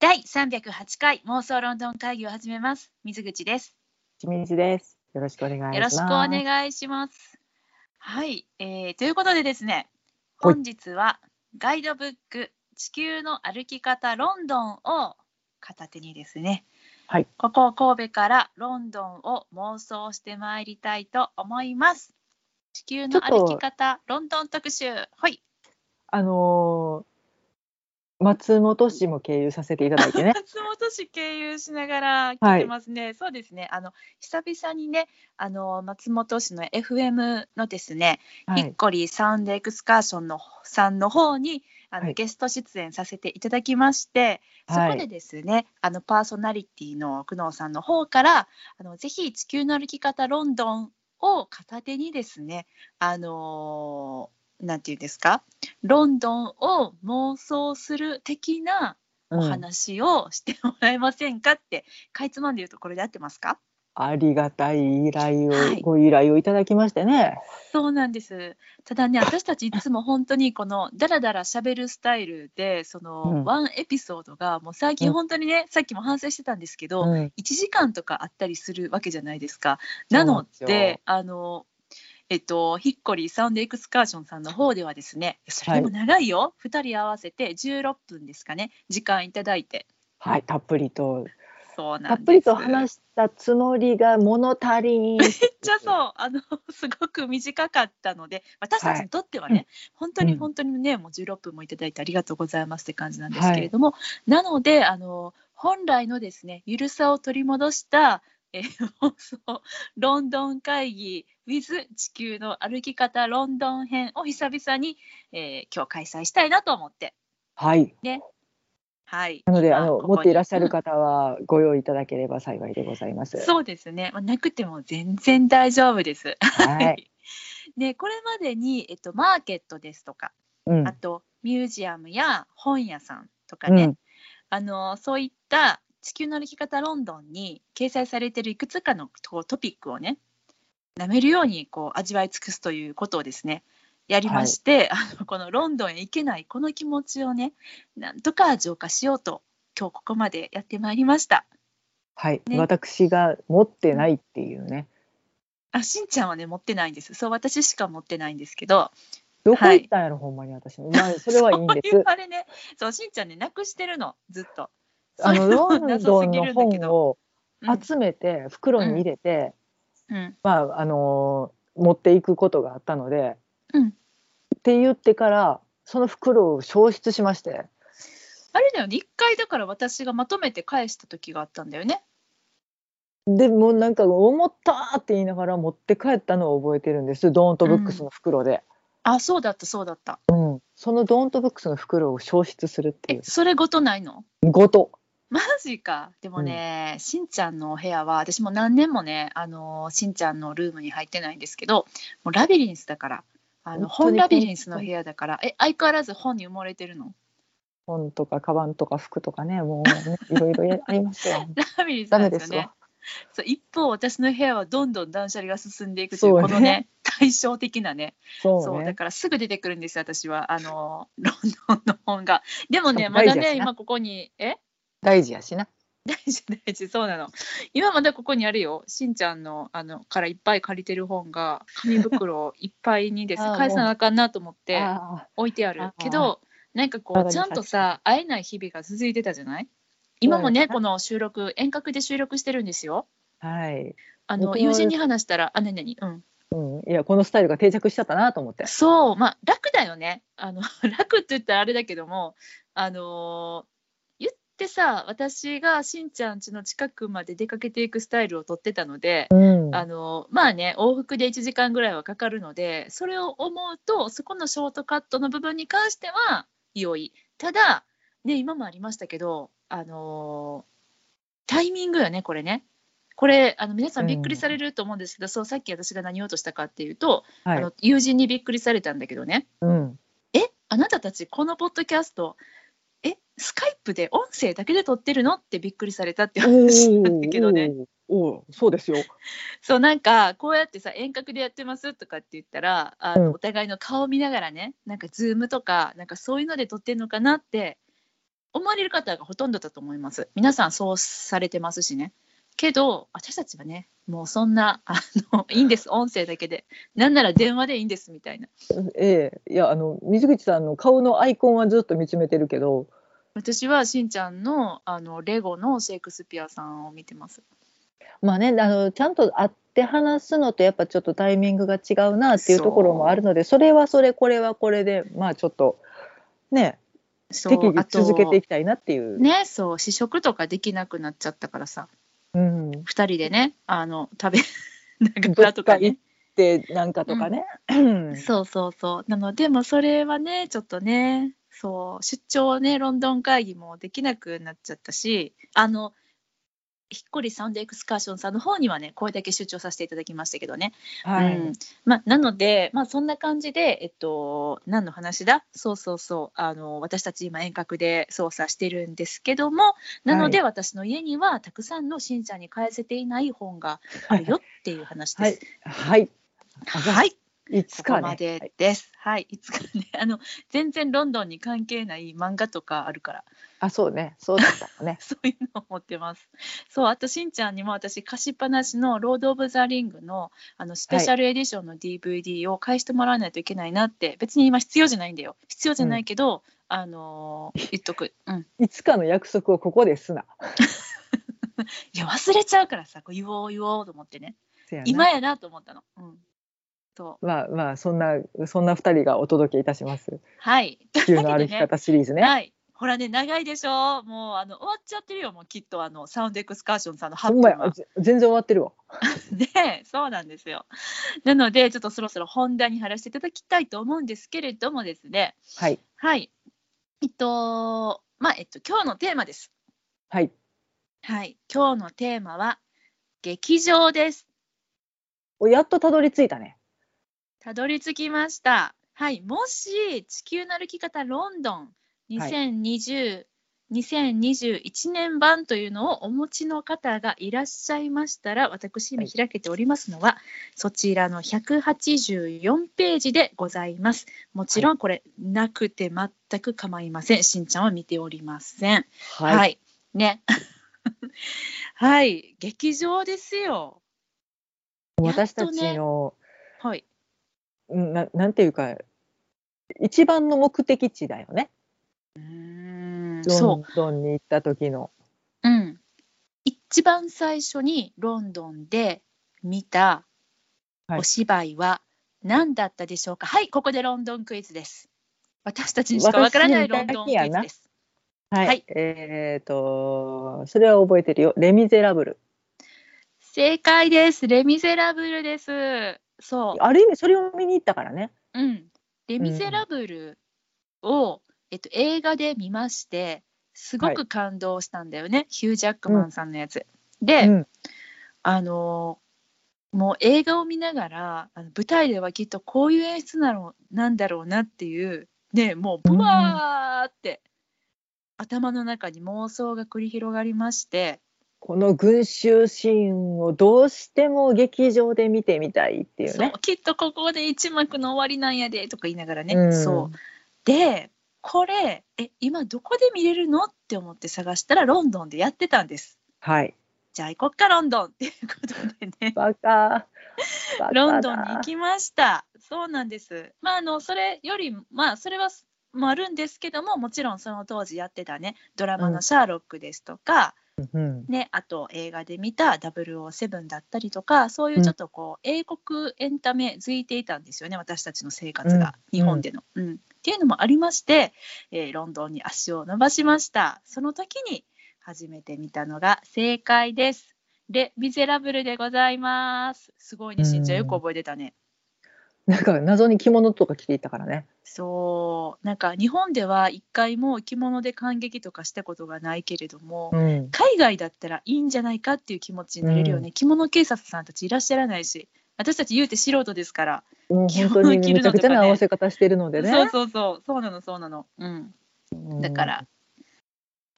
第308回妄想ロンドン会議を始めます。水口です。清水です。よろしくお願いします。よろしくお願いします。はい、えーということでですね、はい本日はガイドブック地球の歩き方ロンドンを片手にですね、はいここ神戸からロンドンを妄想してまいりたいと思います。地球の歩き方ロンドン特集。はい。あのー松本市も経由させていただいてね。松本市経由しながら聞いてますね。そうですね。あの久々にね、あの松本市の FM のですね、はい。ヒッコリーサウンドエクスカーションのさんの方にあの、はいゲスト出演させていただきまして、はいそこでですね、あのパーソナリティの久能さんの方から、あのぜひ地球の歩き方ロンドンを片手にですね、あのーなんていうんですか、ロンドンを妄想する的なおうん。話をしてもらえませんかって、かいつまんで言うとこれで合ってますか？ありがたい依頼を、はい。ご依頼をいただきましてね。そうなんです。ただね、私たちいつも本当にこのダラダラ喋るスタイルで、その、うん。ワンエピソードがもう最近うん本当にね、さっきも反省してたんですけど、うん。1時間とかあったりするわけじゃないですか。なので、あの、えっと、ヒッコリーサウンドエクスカーションさんの方ではですね、それでも長いよ、2人合わせて16分ですかね、時間いただいて。はい、たっぷりと、そうなんです。たっぷりと話したつもりが物足りん。めっちゃそう。あのすごく短かったので。私たちにとってはね、はい。本当にうん。本当にね、もう16分もいただいてありがとうございますって感じなんですけれども、なのであの本来のですねゆるさを取り戻した、えー放送ロンドン会議 with 地球の歩き方ロンドン編を久々に、えー今日開催したいなと思ってはい。はいなので、今あの、持っていらっしゃる方は、ご用意いただければ 幸いでございます。そうですね、まあ、なくても全然大丈夫です。はい。で これまでに、えっと、マーケットですとか、うんあ。とミュージアムや本屋さんとかね、うん。あのそういった地球の歩き方ロンドンに掲載されているいくつかのトピックをね舐めるようにこう味わい尽くすということをですねやりまして、あのこのロンドンへ行けないこの気持ちをねなんとか浄化しようと今日ここまでやってまいりました。はい。ね私が持ってないっていうね。あしんちゃんはね持ってないんですそう私しか持ってないんですけどどこ行ったんやろ、ほんまに私。まあ、それはいいんです。あれねそうしんちゃんねなくしてるのずっと。あの、ロン謎ドンの本をうん集めて、袋に入れて、うんまあ、あのー持っていくことがあったので、うんって言ってから、その袋を消失しまして、あれだよね、一回だから私がまとめて返した時があったんだよね。でもうなんか、思ったって言いながら持って帰ったのを覚えてるんです。ドーントブックスの袋で。あ、そうだった、そうだった。うん。そのドーントブックスの袋を消失するっていえう、。それごとないの？ごと。マジか。でもね、しんちゃんのお部屋は、私も何年もね、あのしんちゃんのルームに入ってないんですけど、もうラビリンスだから、あの本ラビリンスの部屋だから、え、相変わらず本に埋もれてるの？本とか、カバンとか、服とかね、もう、ね、いろいろやありますよ。ラビリンスダなんですすわ。。そう一方、私の部屋はどんどん断捨離が進んでいくという、このね、対照的なね、そうそうだね。からすぐ出てくるんですよ私は。あの ロンドンの本が。でもねまだね今ここにえ？大事やしな。大事大事そうなの。今まだここにあるよ。しんちゃんのあのからいっぱい借りてる本が紙袋いっぱいにです。返さなあかんなと思ってあ置いてある。けどなんかこうちゃんとさ会えない日々が続いてたじゃない？今もねこの収録遠隔で収録してるんですよ。あはい。あの友人に話したらあ何々うん。うん。いや、このスタイルが定着しちゃったなと思って。そう、まあ、楽だよね。あの 楽って言ったらあれだけども、あのー言ってさ、私がしんちゃん家の近くまで出かけていくスタイルをとってたので、うん。あのーまあね、往復で1時間ぐらいはかかるので、それを思うと、そこのショートカットの部分に関しては良い。ただ、ね、今もありましたけど、あのータイミングよね、これね。これあの皆さんびっくりされると思うんですけど、そうさっき私が何を言おうとしたかっていうと、はいあの友人にびっくりされたんだけどねうん。えあなたたちこのポッドキャストえスカイプで音声だけで撮ってるの？ってびっくりされたって話なんだけどねおそうですよ。そうなんかこうやってさ遠隔でやってますとかって言ったらあの、うんお互いの顔見ながらねなんかズームとかなんかそういうので撮ってんのかなって思われる方がほとんどだと思います。皆さんそうされてますしね。けど私たちはねもうそんなあの いいんです。音声だけで。なんなら電話でいいんですみたいな。ええ。いやあの水口さんの顔のアイコンはずっと見つめてるけど。私はしんちゃんのあのレゴのシェイクスピアさんを見てます。まあねあのちゃんと会って話すのとやっぱちょっとタイミングが違うなっていうところもあるのでそれはそれこれはこれでまあちょっとね適宜続けていきたいなっていう。ねそう試食とかできなくなっちゃったからさうん、2人でねあの食べながどらとかね。ってなんかとかね。うん。そうそうそう。なのでもそれはねちょっとねそう出張ねロンドン会議もできなくなっちゃったしあのひっこりサウンドエクスカーションさんの方にはねこれだけ出張させていただきましたけどね。はい、うん。まあ、なので、まあ、そんな感じで、えっと、何の話だ？そうそうそう。あの私たち今遠隔で操作してるんですけどもなので、私の家にはたくさんのしんちゃんに返せていない本があるよっていう話はい。です。はい。はい、いつこかねこまでです。はい、いつかね あの全然ロンドンに関係ない漫画とかあるからあそうねそうだったね そういうのを持ってます。そう、あとしんちゃんにも私貸しっぱなしのロード・オブ・ザ・リングのあのスペシャルエディションの DVD を返してもらわないといけないなって、別に今必要じゃないんだよ。必要じゃないけど、あのー言っとく。うん。いつかの約束をここですな。いや、忘れちゃうからさ、こう言おう言おうと思ってね。せやな今やなと思ったの。うん。まあまあそんなそんな二人がお届けいたします。はい。地球の歩き方シリーズね。はい。ほらね、長いでしょもう、あの、終わっちゃってるよ、もうきっと、あの、サウンドエクスカーションさんの8ほん分は。まやぜ全然終わってるわ。ねそうなんですよ。なので、ちょっとそろそろ本題に入らせていただきたいと思うんですけれどもですね、はいはい。えっと、まあ、えっと、今日のテーマです。はい。はい。今日のテーマは、劇場です。おやっとたどり着いたね。たどり着きました。はい。もし、地球の歩き方ロンドン2020、2021年版というのをお持ちの方がいらっしゃいましたら、私今開けておりますのは、そちらの184ページでございます。もちろんこれ、なくて全く構いません。しんちゃんは見ておりません。はい。はい。ね。はい。劇場ですよ。私たちの、はい。うんななんていうか一番の目的地だよね。うーん、ロン。ドンに行った時の。うん、一番最初にロンドンで見たはいお芝居は何だったでしょうか？はい、ここでロンドンクイズです。私たちにしかわからないロンドンクイズです。はい。はいえっ、とそれは覚えてるよ。レミゼラブル。正解です。レ・ミゼラブルです。そある意味それを見に行ったからね。う。うん。レ・ミゼラブルを、えっと、映画で見まして、すごく感動したんだよね。ヒュー・ジャックマンさんのやつ。で、うんあのもう映画を見ながらあの舞台ではきっとこういう演出なのなんだろうなっていうねもうブワーって、頭の中に妄想が繰り広がりましてこの群衆シーンをどうしても劇場で見てみたいっていうそうね。きっとここで一幕の終わりなんやでとか言いながらね、うんそうでこれえ今どこで見れるのって思って探したらロンドンでやってたんですはい。じゃあ行こっかロンドンっていうことでねバカ。ロンドンに行きました。そうなんです。まあ、あの、それより、まあ、それは、もあるんですけども、もちろんその当時やってたね、ドラマのシャーロックですとか、うん。ね、あと映画で見た007だったりとか、そういうちょっとこう、英国エンタメづいていたんですよね、私たちの生活が、うん日本での、うん。っていうのもありまして、えーロンドンに足を伸ばしました。その時に初めて見たのが正解です。レ・ミゼラブルでございます。すごいね、しんちゃんよく覚えてたね。なんか謎に着物とか着ていったからね。そう。なんか日本では一回も着物で感激とかしたことがないけれども、うん。海外だったらいいんじゃないかっていう気持ちになれるよね、う着物警察さんたちいらっしゃらないし。私たち言うて素人ですから、もう着本当に物着るのとかねめちゃくちゃな合わせ方してるのでね。そうそうそう。そうなのそうなの。うん。うん。だから、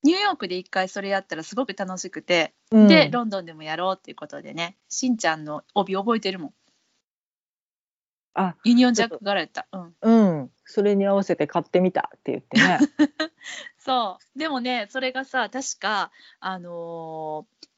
ニューヨークで一回それやったらすごく楽しくて、うん。でロンドンでもやろうっていうことでね。しんちゃんの帯覚えてるもんあ、ユニオンジャック柄やったうんうん。それに合わせて買ってみたって言ってね。そ そうでもねそれがさ確かあのー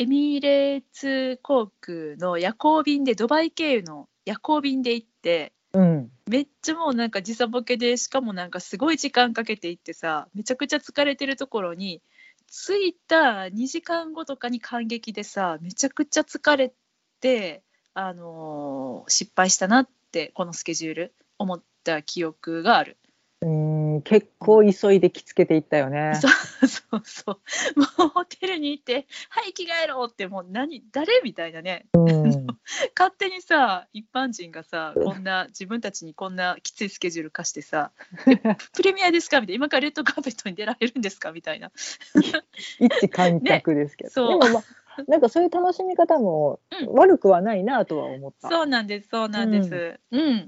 エミレーツ航空の夜行便でドバイ経由の夜行便で行ってうん。めっちゃもうなんか時差ボケでしかもなんかすごい時間かけて行ってさめちゃくちゃ疲れてるところに着いた2時間後とかに感激でさめちゃくちゃ疲れて、あのー失敗したなってこのスケジュール思った記憶がある。うん、結構急いで着付けていったよね。そうそうそうもうホテルに行って「はい着替えろ!」ってもう何誰みたいなねうん。勝手にさ一般人がさこんな自分たちにこんなきついスケジュール貸してさ 「プレミアですか?」みたいな「今からレッドカーペットに出られるんですか?」みたいな一観客ですけど。そうでもまあ、なんかそういう楽しみ方もうん悪くはないなとは思った。そうなんですそうなんです。うん、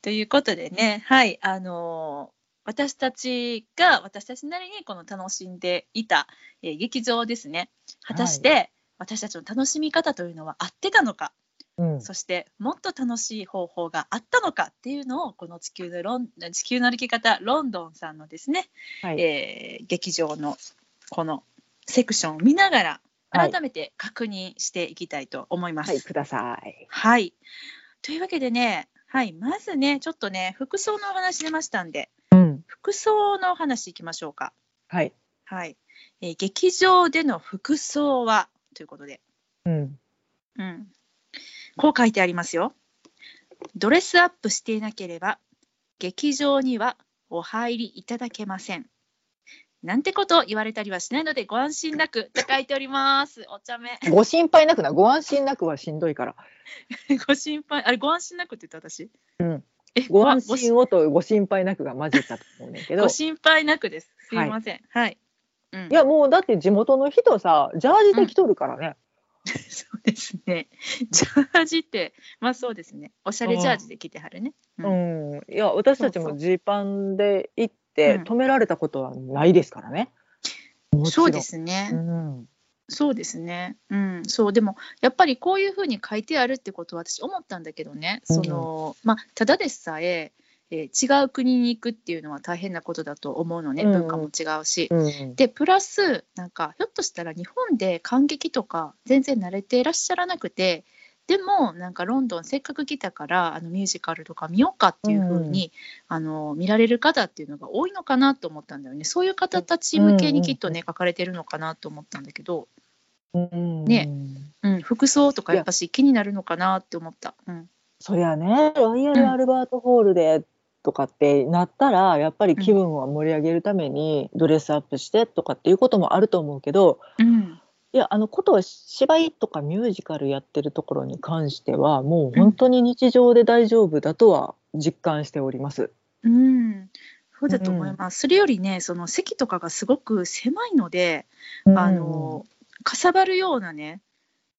ということでねはいあのー私たちが私たちなりにこの楽しんでいた、えー劇場ですね果たして、私たちの楽しみ方というのは合ってたのかうん。そしてもっと楽しい方法があったのかっていうのをこの地球のロン地球の歩き方ロンドンさんのですね、はい。えー劇場のこのセクションを見ながらはい改めて確認していきたいと思います。はい、ください。はい。というわけでね、はい、まずね、ちょっとね、服装のお話出ましたんで、うん。服装のお話いきましょうか。はい。はい。えー劇場での服装はということで、うん。うん。こう書いてありますよ。ドレスアップしていなければ、劇場にはお入りいただけません。なんてことを言われたりはしないのでご安心なくと書いております。お茶目。ご心配なくな、ご安心なくはしんどいから。ご心配、あれご安心なくって言った私？うん。えご安ご心をとご心配なくが混じったと思うねんけど。いご心配なくです。すいません。はい。うん、や、もうだって地元の人さ、ジャージで着とるからね。そうですね。ジャージって、まあそうですね。おしゃれジャージで着てはるね。ううんん。いや、私たちもジーパンで行ってうん止められたことはないですからね。もちろんそうで。すね。うん。そうですね。うん、そうでもやっぱりこういうふうに書いてあるってことは私思ったんだけどね。その、まあただでさええー違う国に行くっていうのは大変なことだと思うのね。うん文化も違うし。うん。でプラスなんかひょっとしたら日本で感激とか全然慣れていらっしゃらなくてでもなんかロンドンせっかく来たからあのミュージカルとか見ようかっていう風に、あの見られる方っていうのが多いのかなと思ったんだよね。そういう方たち向けにきっとね、書かれてるのかなと思ったんだけど、うん。ね。うん、服装とかや。っぱし気になるのかなって思った。うん。そりゃね、ロイヤルアルバートホールでとかってなったら、やっぱり気分を盛り上げるためにドレスアップしてとかっていうこともあると思うけど、うんいや、あのことは芝居とかミュージカルやってるところに関しては、もう本当に日常で大丈夫だとは実感しております。うんそうだと思います、それよりねその席とかがすごく狭いので、あのかさばるようなね、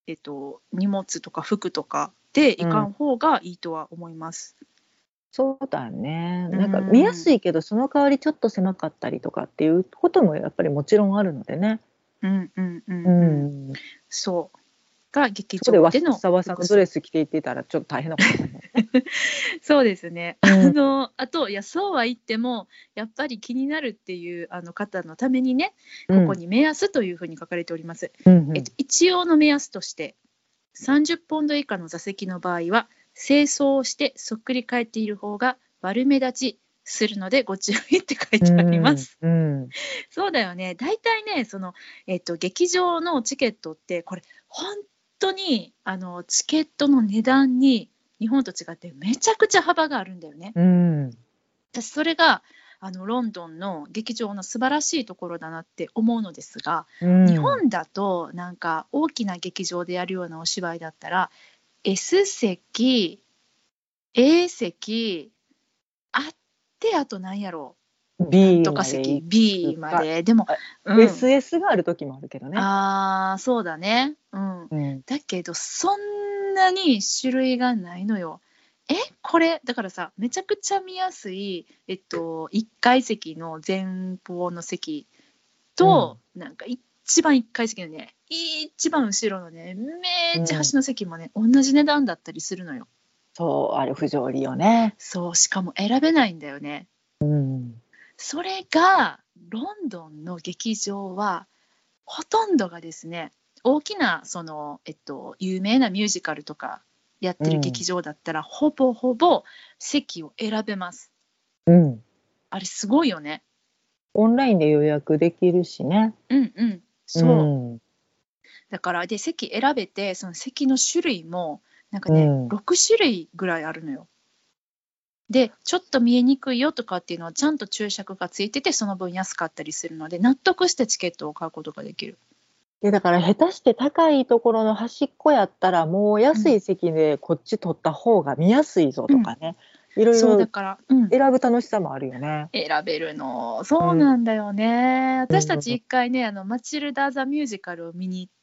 えっと、荷物とか服とかでいかん方がいいとは思います。そうだね。うんなんか見やすいけど、その代わりちょっと狭かったりとかっていうこともやっぱりもちろんあるのでね。うんうんうんううんん。そうが劇そこでわ場でのさわさのドレス着ていってたらちょっと大変なことになる。そうですね。うんあのあといやそうは言ってもやっぱり気になるっていうあの方のためにねここに目安というふうに書かれております。うんうんえっと、一応の目安として30ポンド以下の座席の場合は清掃をしてそっくり返っている方が悪目立ちするのでご注意って書いてあります。うんそうだよね大体ねその、えっと、劇場のチケットってこれ本当にあのチケットの値段に日本と違ってめちゃくちゃ幅があるんだよね。うん私それがあのロンドンの劇場の素晴らしいところだなって思うのですが、うん日本だとなんか大きな劇場でやるようなお芝居だったら S 席 A 席てあと何やろう。B とか席行 B まで。でもあ、うん、SS がある時もあるけどね。あーそうだね。うん。うん。だけどそんなに種類がないのよ。えこれだからさめちゃくちゃ見やすい、えっと、1階席の前方の席と、なんか一番1階席のね一番後ろのねめっちゃ端の席もね、同じ値段だったりするのよ。そう、あれ不条理よね。そうしかも選べないんだよね。うん。それがロンドンの劇場はほとんどがですね大きなその、えっと、有名なミュージカルとかやってる劇場だったら、ほぼほぼ席を選べます。うん。あれすごいよね。オンラインで予約できるしね。うんうん。そう。うんだからで席選べてその席の種類もなんかね、うん6種類ぐらいあるのよ。でちょっと見えにくいよとかっていうのはちゃんと注釈がついててその分安かったりするので納得してチケットを買うことができる。でだから下手して高いところの端っこやったらもう安い席でこっち取った方が見やすいぞとかね、いろいろそうだから、うん、選ぶ楽しさもあるよね。選べるのそうなんだよね。私たち一回ねあのマチルダ・ザ・ミュージカルを見に行って、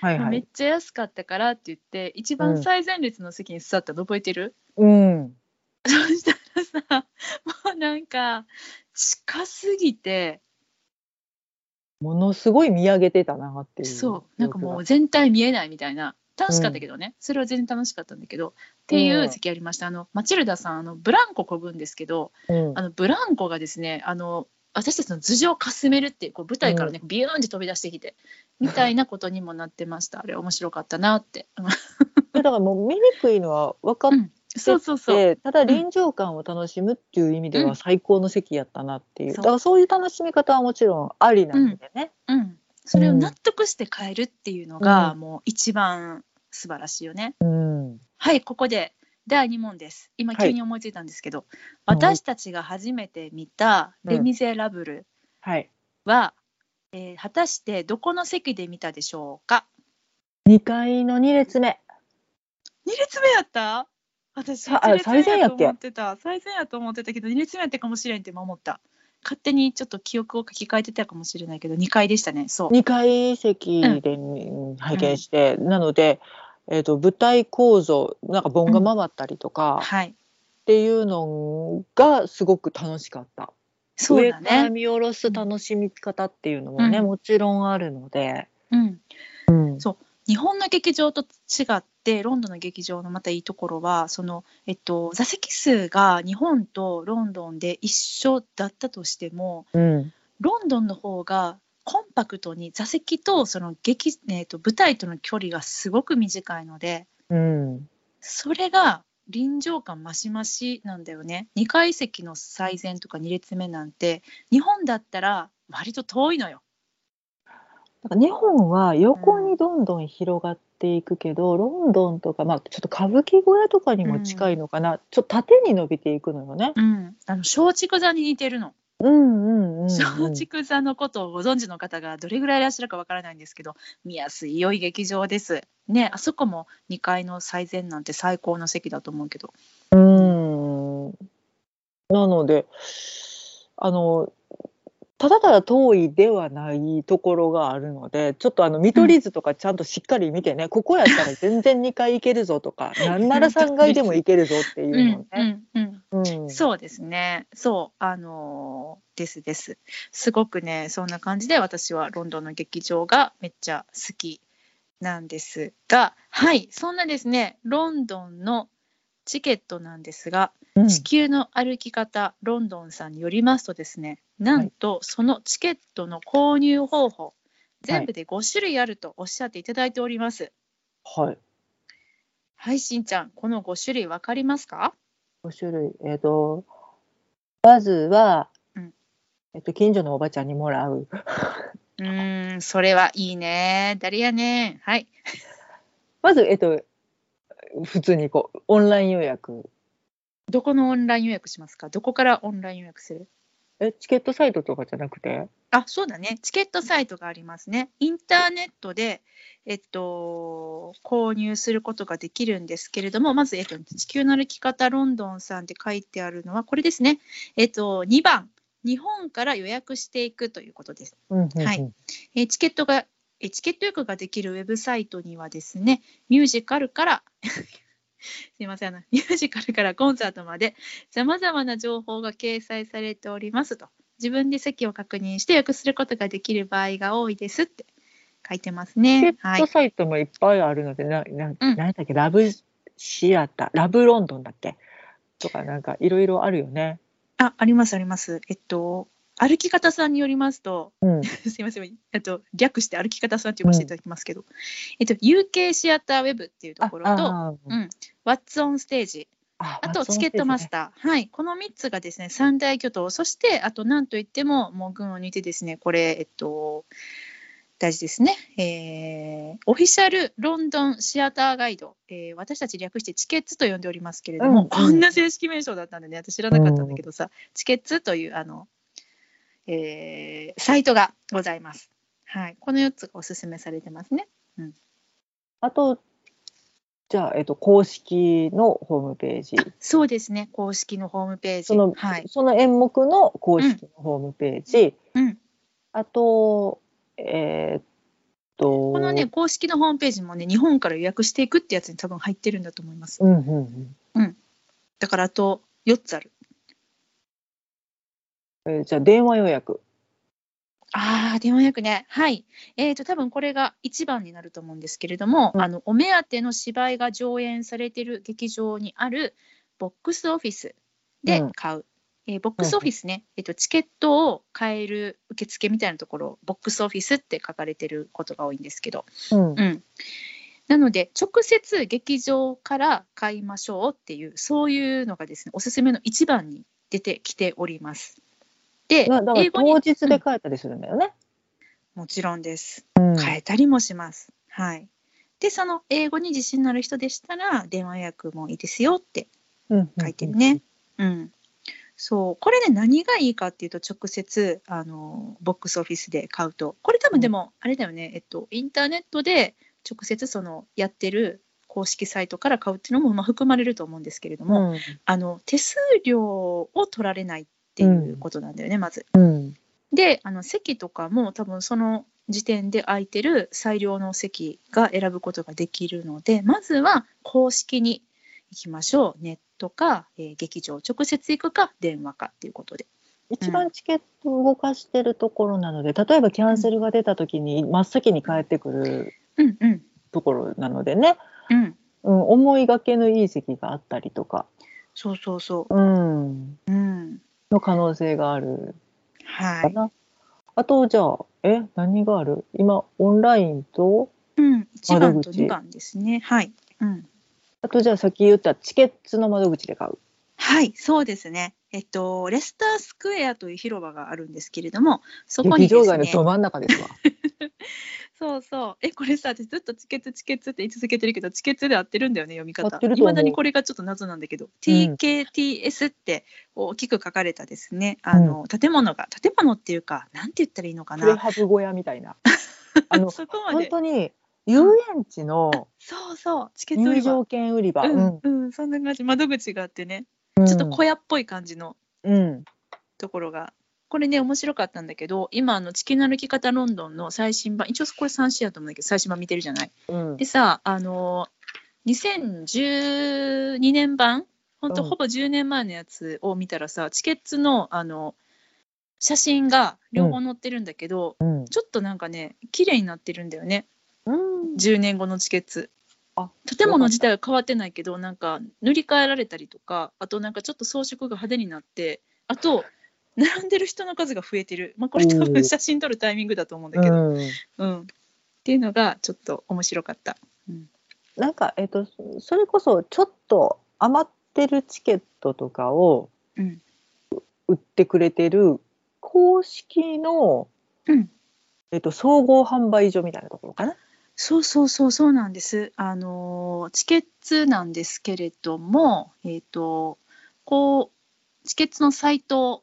はいはい。めっちゃ安かったからって言って一番最前列の席に座ったの覚えてる、うん。そしたらさ、もうなんか、近すぎて、ものすごい見上げてたなっていう。そう、なんかもう全体見えないみたいな。楽しかったけどね、それは全然楽しかったんだけど、っていう席ありました。あの、マチルダさん、あの、ブランコこぐんですけど、うん、あの、ブランコがですね、あの、私たちの頭上をかすめるっていう、こう舞台からね、ビューンって飛び出してきて、みたいなことにもなってました。あれ面白かったなって。だからもう見にくいのは分かっうんそうそうそう。て、ただ臨場感を楽しむっていう意味でうんは最高の席やったなっていう。そうだからそういう楽しみ方はもちろんありなんでね。うん。それを納得して変えるっていうのが、もう一番素晴らしいよね。うん。はい、ここで第2問です。今はい。急に思いついたんですけど、私たちが初めて見た「レ・ミゼラブルはい。は」えー果たしてどこの席で見たでしょうか？2階の2列目。2列目やった？私さあ1列目最前やと思ってた。最前やと思ってたけど2列目やったかもしれんって今思った。勝手にちょっと記憶を書き換えてたかもしれないけど2階でしたね。そう。2階席でうん拝見して、なので、えー、と舞台構造なんか盆が回ったりとかっはい。ていうのがすごく楽しかった。そうだ上からね見下ろす楽しみ方っていうのもね、うん。もちろんあるので。うん。うん。そう。日本の劇場と違ってロンドンの劇場のまたいいところはその、えっと、座席数が日本とロンドンで一緒だったとしてもうん。ロンドンの方がコンパクトに座席とその劇、えっと、舞台との距離がすごく短いのでうんそれが臨場感増し増しなんだよね2階席の最前とか2列目なんて日本だったら割と遠いのよ。なんか日本は横にどんどん広がっていくけど、ロンドンとか、まあ、ちょっと歌舞伎小屋とかにも近いのかな、ちょっと縦に伸びていくのよね。うん、あの松竹座に似てるの。うんうん。松竹座のことをご存知の方がどれぐらいいらっしゃるかわからないんですけど見やすい良い劇場です。ねあそこも2階の最前なんて最高の席だと思うけど。うん。なので、あの、ただただ遠いではないところがあるので、ちょっとあの見取り図とかちゃんとしっかり見てね、ここやったら全然2階行けるぞとか、なんなら3階でも行けるぞっていううんのうね。んうんうんそうですね。そうあのーですです。すごくねそんな感じで私はロンドンの劇場がめっちゃ好きなんですがはいそんなですねロンドンのチケットなんですがうん地球の歩き方ロンドンさんによりますとですねなんとそのチケットの購入方法全部で5種類あるとおっしゃっていただいております。はい。はい、しんちゃん、この5種類分かりますか？5種類。えっ、と、まずは、うんえっと、近所のおばちゃんにもらう。うーん、それはいいね。誰やねん。はい。まず、えっと、普通にこう、オンライン予約。どこのオンライン予約しますか？どこからオンライン予約する？え、チケットサイトとかじゃなくて？あ、そうだね。チケットサイトがありますね。インターネットで、えっと、購入することができるんですけれども、まず、えっと、地球の歩き方ロンドンさんで書いてあるのは、これですね。えっと、2番、日本から予約していくということです。うんうんうんはいえーチケットが、えーチケット予約ができるウェブサイトにはですね、ミュージカルから、すいません、あの ミュージカルからコンサートまで、さまざまな情報が掲載されておりますと、自分で席を確認して予約することができる場合が多いですって書いてますチケね。はい。ットサイトもいっぱいあるので、な、な、うんなんだっけ、ラブシアター、ラブロンドンだっけ？とか、なんかいろいろあるよね。あ、ありますあります。えっと、歩き方さんによりますと、うん。すいません、えっと、略して歩き方さんって呼ばせていただきますけど、えっと、UK シアターウェブっていうところと、あうん、What's on Stage、ああとチケットマスター、はい、この3つがですね、三大巨頭、そして、あとなんといっても、もう群を抜いてですね、これ、えっと、大事ですね、えーオフィシャルロンドンシアターガイド、えー私たち略してチケッツと呼んでおりますけれども、うん。こんな正式名称だったんでね、私知らなかったんだけどさ、チケッツというあの、えーサイトがございます。はい、この4つがおすすめされてますね。あと、じゃあ、えっと、公式のホームページ。そうですね、公式のホームページ。その、はい。その演目の公式のホームページ。うん。あと、えーっと、このね、公式のホームページもね、日本から予約していくってやつに多分入ってるんだと思います。うんうんうん。だからあと4つある。えーじゃあ、電話予約。ああ、電話予約ね。はい。えっ、と、多分これが一番になると思うんですけれども、うんあの、お目当ての芝居が上演されている劇場にあるボックスオフィスで買う。えーボックスオフィスね、えっと、チケットを買える受付みたいなところ、ボックスオフィスって書かれてることが多いんですけど、うん。うん。なので、直接劇場から買いましょうっていう、そういうのがですね、おすすめの一番に出てきております。で英語に当日で帰ったりするんだよね。もちろんです。うん変えたりもします。はい。で、その英語に自信のある人でしたら、電話予約もいいですよってうん書いてるね。うん。そう。これね、何がいいかっていうと、直接、あの、ボックスオフィスで買うと。これ多分でも、あれだよね、えっと、インターネットで直接その、やってる公式サイトから買うっていうのも、まあ、含まれると思うんですけれども、うんあの、手数料を取られないっていうことなんだよね、まず。うん。であの席とかも多分その時点で空いてる最良の席が選ぶことができるのでまずは公式に行きましょう。ネットか、えー劇場直接行くか電話かっていうことで。一番チケットを動かしてるところなので、例えばキャンセルが出た時に真っ先に帰ってくるうんうん。ところなのでね、うん。うん、思いがけのいい席があったりとか、そうそうそう。ん、ううんの可能性がある。はい、かな。あと、じゃあ、え、何がある？今、オンラインと、うん、1番と窓口。2番ですね。はい、うん、あと、じゃあ、さっき言ったチケットの窓口で買う。はいそうですね。えっとレスタースクエアという広場があるんですけれどもそこに劇場ですね。街のど真ん中ですわ。そうそう。え、これさ、私ずっとチケツチケツって言い続けてるけど、チケツで合ってるんだよね、読み方。いまだにこれがちょっと謎なんだけど、うん TKTS って大きく書かれたですね、あの、建物が、建物っていうか、なんて言ったらいいのかプレな。ハブ小屋みたいな。あの、そこまで。本当に遊園地のそうそう、チケツ売り場入場。券売り場。うん、うん、そんな感じ。窓口があってね、うんちょっと小屋っぽい感じのうん。ところが。これね、面白かったんだけど、今、あの、地球の歩き方ロンドンの最新版、一応これ3試合だと思うんだけど、最新版見てるじゃない？うんでさ、あの2012年版、本当うんほぼ10年前のやつを見たらさ、チケッツのあの写真が両方載ってるんだけど、うん。ちょっとなんかね、綺麗になってるんだよね、うん。10年後のチケッツ。あ建物自体は変わってないけど、なんか塗り替えられたりとか、あとなんかちょっと装飾が派手になって、あと、並んでる人の数が増えてる。まあ、これ多分写真撮るタイミングだと思うんだけど、うんうん。っていうのがちょっと面白かった。なんか、えっと、それこそちょっと余ってるチケットとかをうん。売ってくれてる公式の、うんえっと、総合販売所みたいなところかな？そうそうそうそうなんです。あのーチケッツなんですけれども、えっ、とこうチケッツのサイト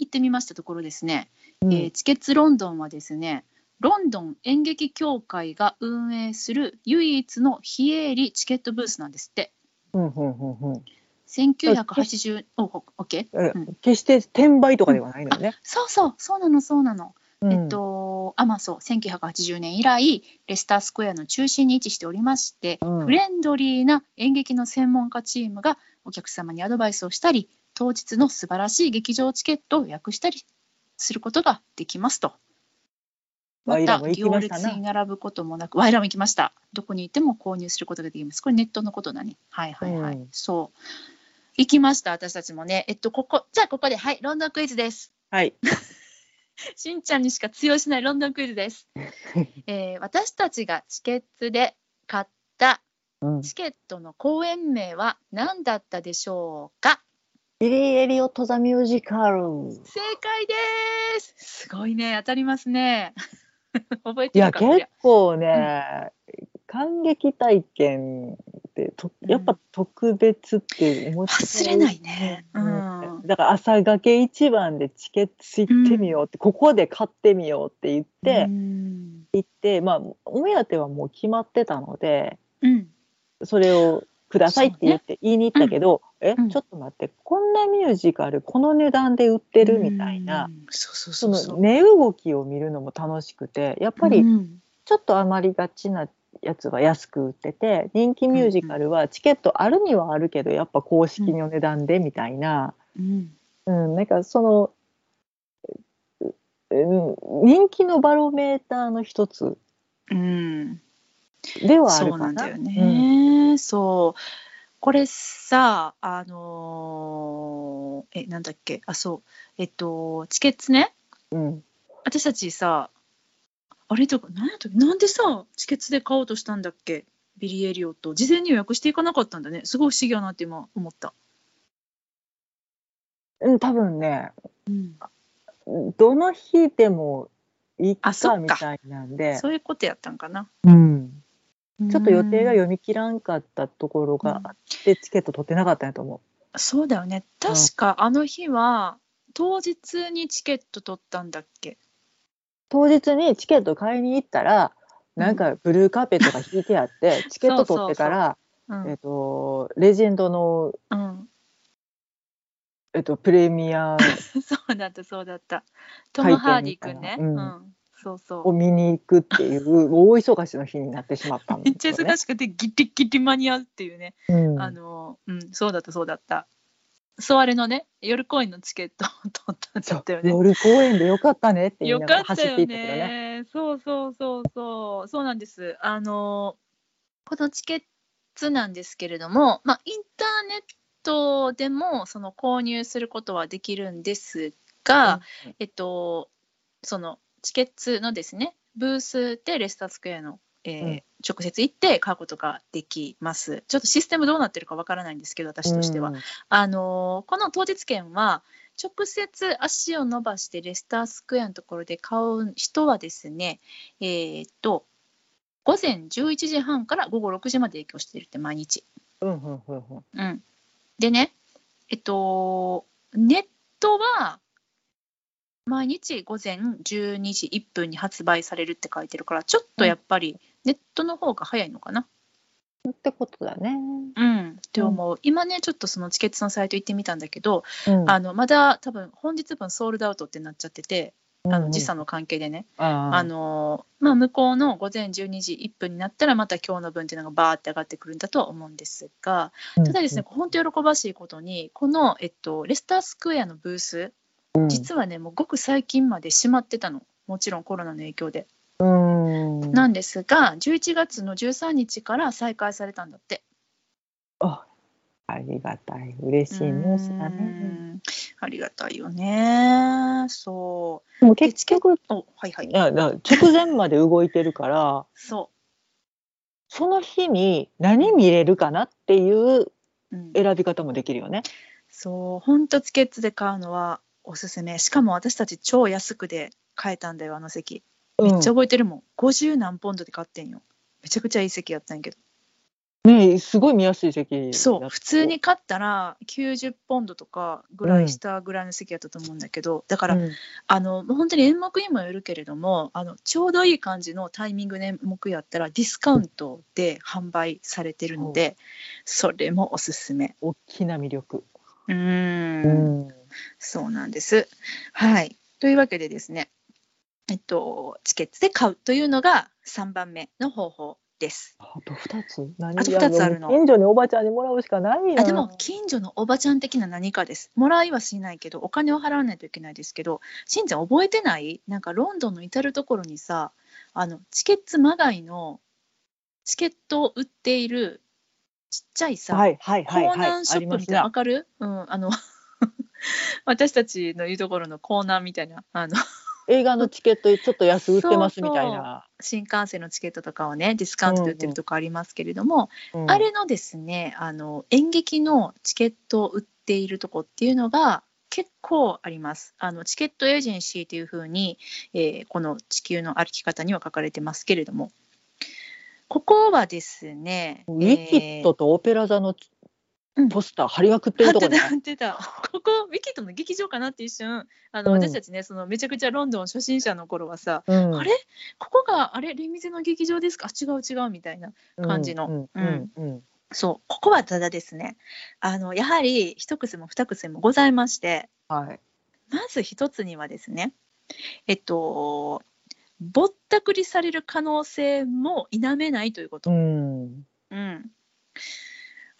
行ってみましたところですね、うんえーチケッツロンドンはですね、ロンドン演劇協会が運営する唯一の非営利チケットブースなんですって。うんうんうんうん1980おオッケー。えうん決して転売とかではないのよね。そうそうそうなのそうなの。うんえっと、あ、まあそう、1980年以来、レスタースクエアの中心に位置しておりまして、うんフレンドリーな演劇の専門家チームがお客様にアドバイスをしたり、当日の素晴らしい劇場チケットを予約したりすることができますと。また行列に並ぶこともなく、ワイラも行きました。どこにいても購入することができます。これネットのことだね。はいはいはい。うんそう。行きました、私たちもね。えっと、ここ、じゃあここで、はい、ロンドンクイズです。はい。しんちゃんにしか通用しないロンドンクイズです。えー私たちがチケットで買ったうん、チケットの公演名は何だったでしょうか？ビリー・エリオット・ザ・ミュージカル。正解ですすごいね、当たりますね。覚えいや、てなかった結構ね、感激体験ってと、やっぱ特別って思っちゃう忘れないね。うん。だから朝がけ一番でチケット行ってみようって、ここで買ってみようって言って、うん。行って、まあ、お目当てはもう決まってたので、うん。それをくださいって言って言いに行ったけど、え、うんちょっと待って、こんなミュージカル、この値段で売ってるみたいな、うん。そ。の値動きを見るのも楽しくて、やっぱりうんちょっと余りがちなやつは安く売ってて、人気ミュージカルはチケットあるにはあるけど、やっぱ公式の値段でみたいな、うん。うん、なんかその、うん、人気のバロメーターの一つうん。ではあるそうかな。なんだよね。そう。これさ、あのーえ、なんだっけ、あ、そう、えっと、チケットね、うん。うん私たちさ、あれとか、なんやなんでさ、チケットで買おうとしたんだっけ、ビリー・エリオット。事前に予約していかなかったんだね。すごい不思議やなって今思った。うん、多分ね、うん、どの日でもいっかみたいなんで、そういうことやったんかな。うん、ちょっと予定がうん読み切らんかったところがあって、チケット取ってなかったんやと思そうだよね。確かあの日は、当日にチケット取ったんだっけ？う。当日にチケット買いに行ったら、なんかブルーカーペットが引いてあって、チケット取ってから、うん。えっと、レジェンドの、うんえっと、プレミア そうだった、そうだった。トム・ハーディ君ね。うん。そうそう。を見に行くっていう、大忙しの日になってしまったんめっですよねちゃ忙。しくてギリギリ間に合うっていうね。うんあの、うん、そうだった、そうだった。ソワレのね、夜公演のチケットを 取ったんだったよね。夜公演でよかったねって言いよながから走っていったけどね。ね。そうそうそうそう。そうなんです。あの、このチケットなんですけれども、まあ、インターネットでもその購入することはできるんですが、えっと、そのチケットのですね、ブースでレスタースクエアの、えーうん直接行って買うことができます。ちょっとシステムどうなってるかわからないんですけど、私としては。うんあのーこの当日券は直接足を伸ばしてレスタースクエアのところで買う人はですね、えーっと午前11時半から午後6時まで営業しているって毎日。うんうんうんうんうん、でね、えっと、ネットは毎日午前12時1分に発売されるって書いてるから、ちょっとやっぱりネットの方が早いのかな。ってことだね。うん、って思う。今ね、ちょっとそのチケットのサイト行ってみたんだけど、うん。あのまだ多分本日分ソールドアウトってなっちゃってて、あの時差の関係でね、ああ。のまあ、向こうの午前12時1分になったらまた今日の分っていうのがバーって上がってくるんだとは思うんですがただですね、本当喜ばしいことにこの、えっと、レスタースクエアのブースうん。実はねもうごく最近まで閉まってたの。もちろんコロナの影響で、うん。なんですが11月の13日から再開されたんだって。あありがたい。嬉しいニュースだうね。ん。ありがたいよね。そでもうで結局いおはいはい。やだ直前まで動いてるから そその日に何見れるかなっていうう、うん、選び方もできるよね。そう、本当チケットで買うのはおすすめ。しかも私たち超安くで買えたんだよ、あの席。めっちゃ覚えてるもん。50何ポンドで買ってんよ。めちゃくちゃいい席やったんやけど。ねすごい見やすい席そう、だ普通に買ったら90ポンドとかぐらいしたぐらいの席やったと思うんだけど、だから、うんあの、本当に演目にもよるけれども、あの、ちょうどいい感じのタイミングの演目やったらディスカウントで販売されてるので、それもおすすめ。大きな魅力。うんそうなんです。はい。というわけでですね、えっと、チケットで買うというのが3番目の方法です。あと2つ。何？あと二つあるの。近所におばちゃんにもらうしかないな。あでも、近所のおばちゃん的な何かです。もらいはしないけど、お金を払わないといけないですけど、しんちゃん覚えてない？なんかロンドンの至る所にさ、あの、チケットまがいのチケットを売っているちっちゃいさ、はいはいはいはい。コーナンショップみたいな。のわかる、うん、あの 私たちのいうところのコーナーみたいなあの映画のチケットちょっと安売ってますみたいな。新幹線のチケットとかをねディスカウントで売ってるとこありますけれども、うんあれのですねあの演劇のチケットを売っているとこっていうのが結構あります。あのチケットエージェンシーというふうに、えーこの地球の歩き方には書かれてますけれどもここはですねウィキッドとオペラ座のうんポスター貼りまくってるとこね。貼ってた。貼ってた。ここウィキッドの劇場かなって一瞬あの、うん。私たちねそのめちゃくちゃロンドン初心者の頃はさ、うん。あれ？ここがあれレミゼの劇場ですか？あ違う違うみたいな感じの。うん。そう。ここはただですね。あのやはり一癖も二癖もございましてはい。まず一つにはですねえっとぼったくりされる可能性も否めないということ、うん。うん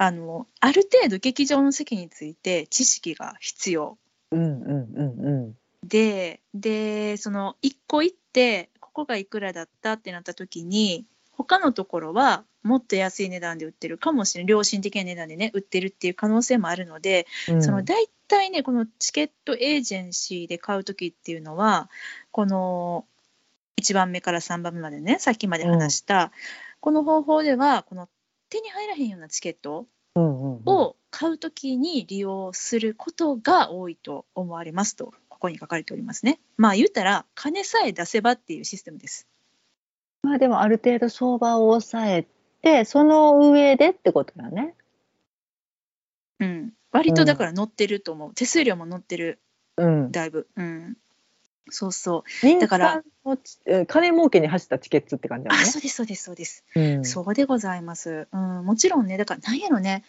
あのある程度劇場の席について知識が必要。うんうんうんうん。ででその1個行ってここがいくらだったってなった時に他のところはもっと安い値段で売ってるかもしれない良心的な値段でね売ってるっていう可能性もあるので、うん。その大体ねこのチケットエージェンシーで買う時っていうのはこの1番目から3番目までねさっきまで話した、この方法ではこの手に入らへんようなチケットを買うときに利用することが多いと思われますと、ここに書かれておりますね。まあ言ったら、金さえ出せばっていうシステムです。まあでもある程度相場を抑えて、その上でってことだね。うん。割とだから乗ってると思う。手数料も乗ってる、うん。だいぶ。うん。そうそう。民だから金儲けに走ったチケットって感じだあ、ね。そうです、そうです、そうです。うんそうでございます。うん。もちろんね、だからなんやろね、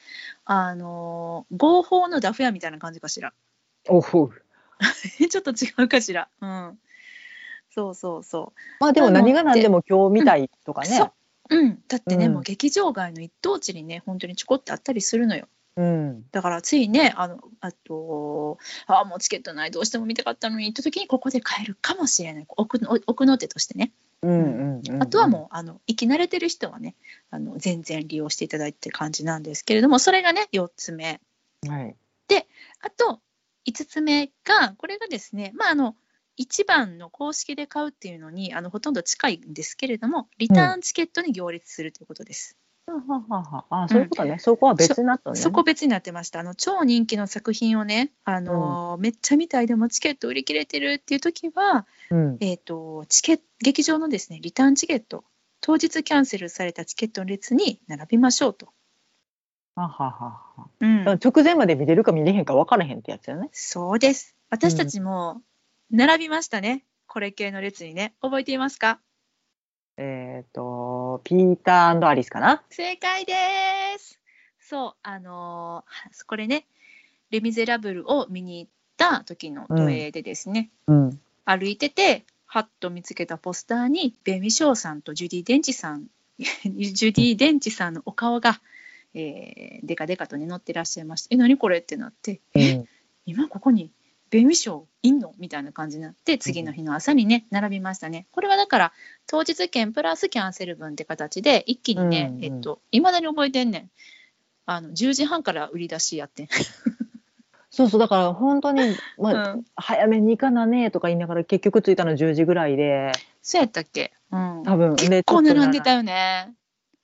あのー合法のダフ屋みたいな感じかしら。おう ちょっと違うかしら。うん。そうそうそう。まあでも何が何でも今日見たいとかね。そううん、だってね、うんもう劇場街の一等地にね本当にちょこってあったりするのようん。だからついねあのあとあもうチケットないどうしても見たかったのにって時にここで買えるかもしれない奥の奥の手としてねうん。あとはもうあの生き慣れてる人はねあの全然利用していただいてる感じなんですけれどもそれがね4つ目うん。はい。あと5つ目がこれがですねまああの1番の公式で買うっていうのにあのほとんど近いんですけれどもリターンチケットに行列するということです。ははははあ、そういうことね。そこは別になったね。そこ別になってました。あの超人気の作品をね、あのーめっちゃ見たいでもチケット売り切れてるっていう時は、うん。えっ、とチケ劇場のですねリターンチケット当日キャンセルされたチケットの列に並びましょうと。はははは。うん、直前まで見れるか見れへんか分からへんってやつやね。そうです。私たちも並びましたね。これ系の列にね。覚えていますか？えっ、と、ピーターアリスかな？正解です。そう、あのーこれね、レ・ミゼラブルを見に行った時の都営でですね、うん。歩いててはっと見つけたポスターにベミショーさんとジュディ・デンチさんジュディ・デンチさんのお顔が、えー、デカデカとね載ってらっしゃいましたえ何これ？ってなって、えうん。今ここにベミショーいんの？みたいな感じになって次の日の朝にね並びましたね。これはだから当日券プラスキャンセル分って形で一気にね、うんうん。えっといまだに覚えてんねん。あの10時半から売り出しやってん、そうそう、だから本当に、まあ、うん、早めに行かなねとか言いながら結局着いたの10時ぐらいで、そうやったっけ、うん、多分。結構並んでたよね。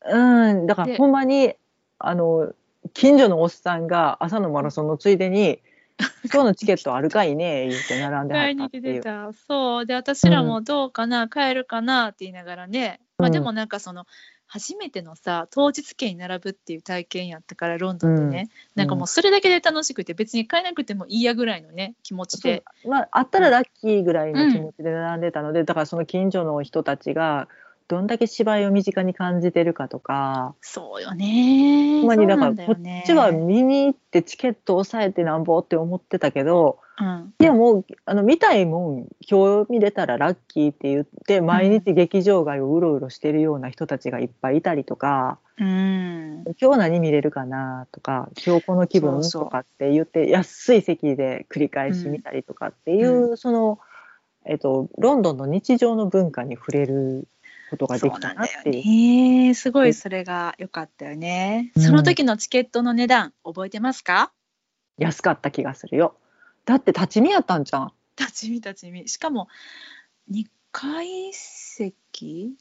うん、だからでほんまに、あの、近所のおっさんが朝のマラソンのついでに、今日のチケットあるかいね言って並んではったっていう。てた。そう。で、私らもどうかな、買えるかなって言いながらね。まあうんでもなんかその、初めてのさ、当日券に並ぶっていう体験やったから、ロンドンでね。なんかもうそれだけで楽しくて、別に買えなくてもいいやぐらいのね、気持ちで。まあ、あったらラッキーぐらいの気持ちで並んでたので、だからその近所の人たちがどんだけ芝居を身近に感じてるかとか、そうよね。ほんまにだからこっちは見に行ってチケット押さえてなんぼって思ってたけどうん。いやもうあの見たいもん今日見れたらラッキーって言って毎日劇場街をうろうろしてるような人たちがいっぱいいたりとか、うん。今日何見れるかなとか今日この気分とかって言って安い席で繰り返し見たりとかっていう、その、えっと、ロンドンの日常の文化に触れることができたそうなっていう。ね。すごいそれが良かったよね。うんその時のチケットの値段覚えてますか？安かった気がするよ。だって立ち見やったんじゃん。立ち見立ち見。しかも2階席？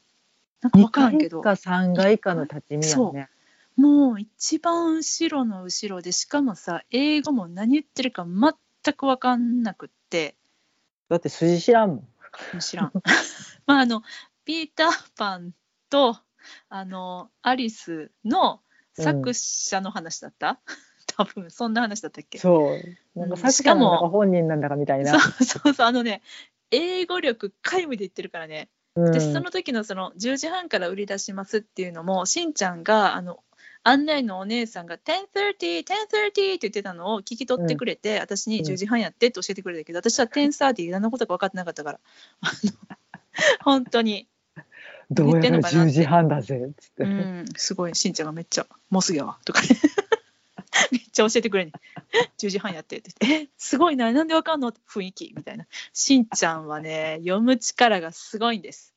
なんか2わからんけど階か3階かの立ち見やね。もう一番後ろの後ろでしかもさ英語も何言ってるか全く分かんなくってだって筋知らんもん。知らん まああのピーター・パンとあのアリスの作者の話だった、多分そんな話だったっけ？そう。なんかうん。作者なんだか本人なんだかみたいな。そうそうそうあのね英語力皆無で言ってるからね。うん。でその時のその10時半から売り出しますっていうのもしんちゃんがあの案内のお姉さんが「1030」「1030」って言ってたのを聞き取ってくれて、私にうん。10時半やってって教えてくれたけど、私は1030何のことか分かってなかったから。本当に、どうやら言ってんのかなって。10時半だぜっつって。うん、すごいしんちゃんがめっちゃ「もうすぐやわ」とかね。めっちゃ教えてくれんね10時半やってって。言って「えすごいななんでわかんの?」雰囲気みたいな。しんちゃんはね読む力がすごいんです。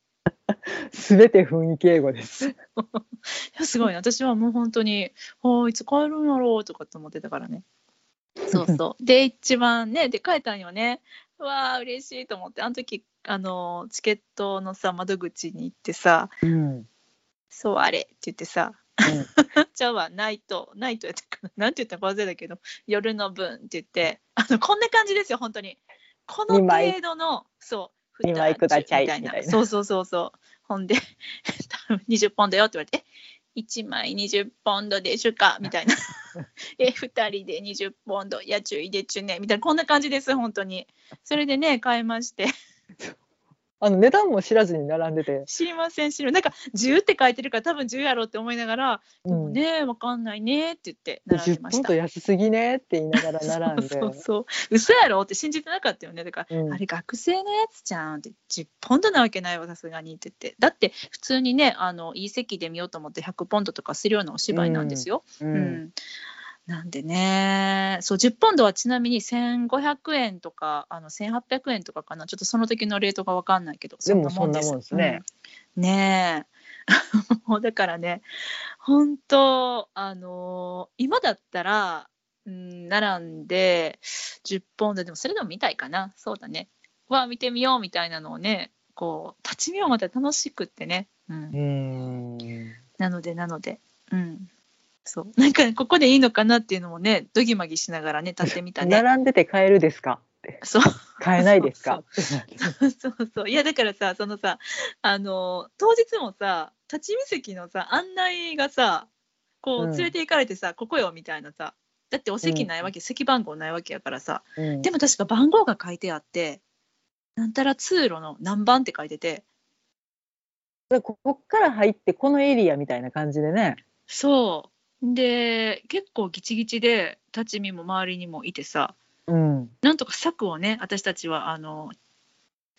すべて雰囲気英語です。すごいな。私はもう本当に「あいつ帰るんやろう」とかって思ってたからね。そうそう。で一番ねで帰ったんよね。うわー嬉しいと思って。あの時あのチケットのさ窓口に行ってさうん。「そうあれ」って言ってさ じゃあはナイトナイトやったかな。なんて言ったか忘れたけど夜の分って言ってあのこんな感じですよ本当に。この程度のそう二枚くだちゃいみたいな。そうそうそうそう。ほんで 多分20ポンドよって言われてえ1枚20ポンドでしゅか？みたいな。え2人で20ポンドや注意でちゅねみたいな。こんな感じです本当に。それでね買いましてあの値段も知らずに並んでて。知りません知るなんか10って書いてるから多分10やろうって思いながらでもうん。ねわかんないねって言って並んで10ました。ポンド安すぎねって言いながら並んで。そうそう。嘘やろって信じてなかったよね。だから、うん。あれ学生のやつじゃんって10ポンドなわけないわさすがにって。言ってだって普通にねあのいい席で見ようと思って100ポンドとかするようなお芝居なんですよ、ううん。んなんでね。そう10ポンドはちなみに1500円とかあの1800円とかかな。ちょっとその時のレートが分かんないけどでもそんなもんですね、うん。ねえ。もうだからね本当あのー今だったら、うん、並んで10ポンドでもそれでも見たいかな。そうだね。わあ見てみようみたいなのをねこう立ち見ようまた楽しくってね、うん。う、ん。なのでなので。うんそう。なんかここでいいのかなっていうのもねドギマギしながらね立ってみたね。並んでて買えるですか？そう。買えないですか？そうそう。そういやだからさそのさあの当日もさ立ち見席のさ案内がさこううん連れて行かれてさ、ここよみたいなさだってお席ないわけ、席番号ないわけやからさうん。でも確か番号が書いてあってなんたら通路の何番って書いてて。でここっから入ってこのエリアみたいな感じでね。そうで結構ギチギチで立ち見も周りにもいてさうん。なんとか柵をね私たちはあの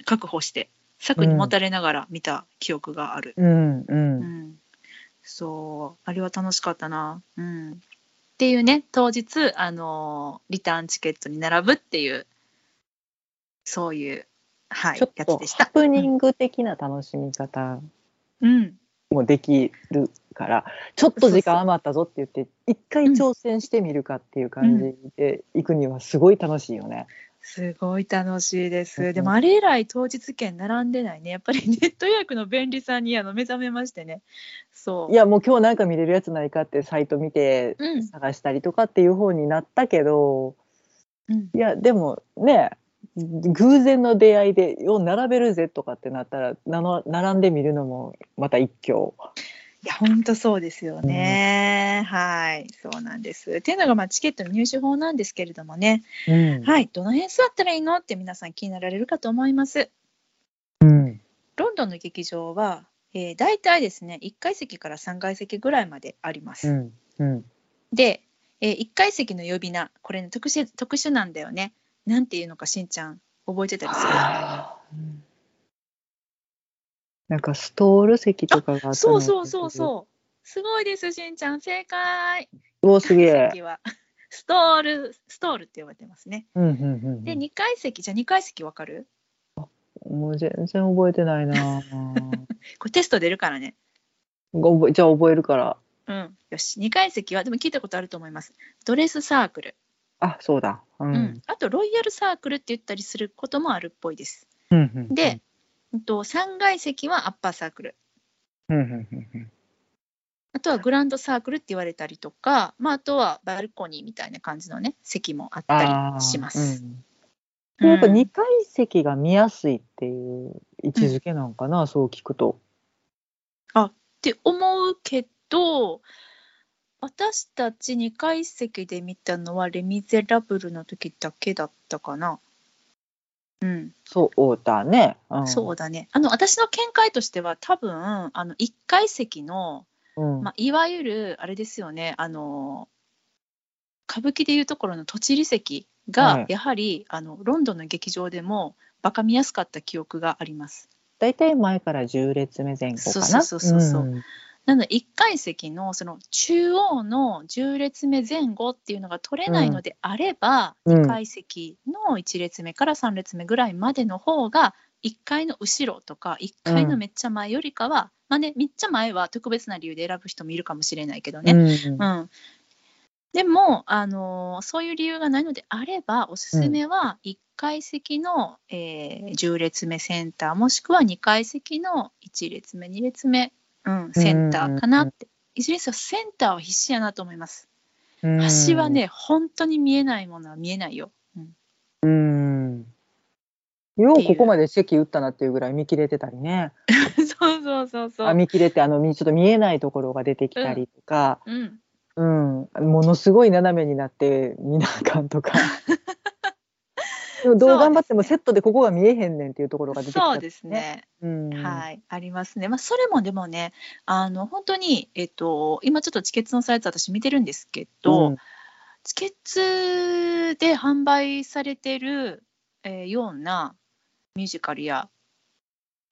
確保して柵にもたれながら見た記憶がある。うんう。うんん、そうあれは楽しかったな。うん、っていうね当日あのリターンチケットに並ぶっていうそういう、はい、ちょっとやつでした。ハプニング的な楽しみ方うん、もできるから、ちょっと時間余ったぞって言って、一回挑戦してみるかっていう感じで行くにはすごい楽しいよね。すごい楽しいです。うんでもあれ以来当日券並んでないね。やっぱりネット予約の便利さにあの目覚めましてね。そう。いやもう今日なんか見れるやつないかってサイト見てうん、探したりとかっていう方になったけど、うん、いやでもね偶然の出会いでよう並べるぜとかってなったらなの並んでみるのもまた一興。いや本当そうですよね。はい、そうなんです。っていうのがまあチケットの入手法なんですけれどもね。うんはい、どの辺座ったらいいのって皆さん気になられるかと思います。うんロンドンの劇場は、えー、大体ですね1階席から3階席ぐらいまであります。うんうんで、えー、1階席の呼び名これね特殊特殊なんだよね。なんていうのかしんちゃん覚えてたりする？うんなんかストール席とかがそうそうそうそう。すごいですしんちゃん正解。う。おすげは ストールストールって呼ばれてますね。うんうんうんで2階席？じゃあ2階席わかる？もう全然覚えてないな。これテスト出るからね。じゃあ覚えるから。うん。よし。2階席は、でも聞いたことあると思います。ドレスサークル。あ、そうだ。ううんん。。あと、ロイヤルサークルって言ったりすることもあるっぽいです。うんうんで、うんと3階席はアッパーサークル。うんうんうんうんあとはグランドサークルって言われたりとか、まあ、あとはバルコニーみたいな感じのね、席もあったありしまーす。うんやっぱうん2階席が見やすいっていう位置づけなんかな、そう聞くと。って思うけど、私たち2階席で見たのはレ・ミゼラブルの時だけだったかな。うん、そうだね。うん、そうだね。あの、私の見解としては多分、あの、1階席の、うん。まあ、いわゆる、あれですよね、あの、歌舞伎でいうところの土地利席はい、がやはり、あの、ロンドンの劇場でもバカ見やすかった記憶があります。大体前から10列目前後かな。そうそうそうそうんなので1階席のその中央の10列目前後っていうのが取れないのであれば、うん。2階席の1列目から3列目ぐらいまでの方が1階の後ろとか1階のめっちゃ前よりかは、まあねめっちゃ前は特別な理由で選ぶ人もいるかもしれないけどね、うん。うん。でも、あのーそういう理由がないのであればおすすめは1階席の、えー10列目センターもしくは2階席の1列目2列目、うん、センターかなって、いずれにせよセンターは必死やなと思います。うん。端はね本当に見えないものは見えないよ、うん、うん。ようここまで席打ったなっていうぐらい見切れてたりね。そうそうそうそう。あ見切れてあのみちょっと見えないところが出てきたりとか、うん。うん。ものすごい斜めになって見なあかんとか。でもどう頑張ってもセットでここが見えへんねんっていうところが出てきたりそうです。ね。うん、はい、ありますね。まあ、それもでもね、あの本当に、えっと、今ちょっとチケットのサイト私見てるんですけど、うん。チケットで販売されてる、えーようなミュージカルや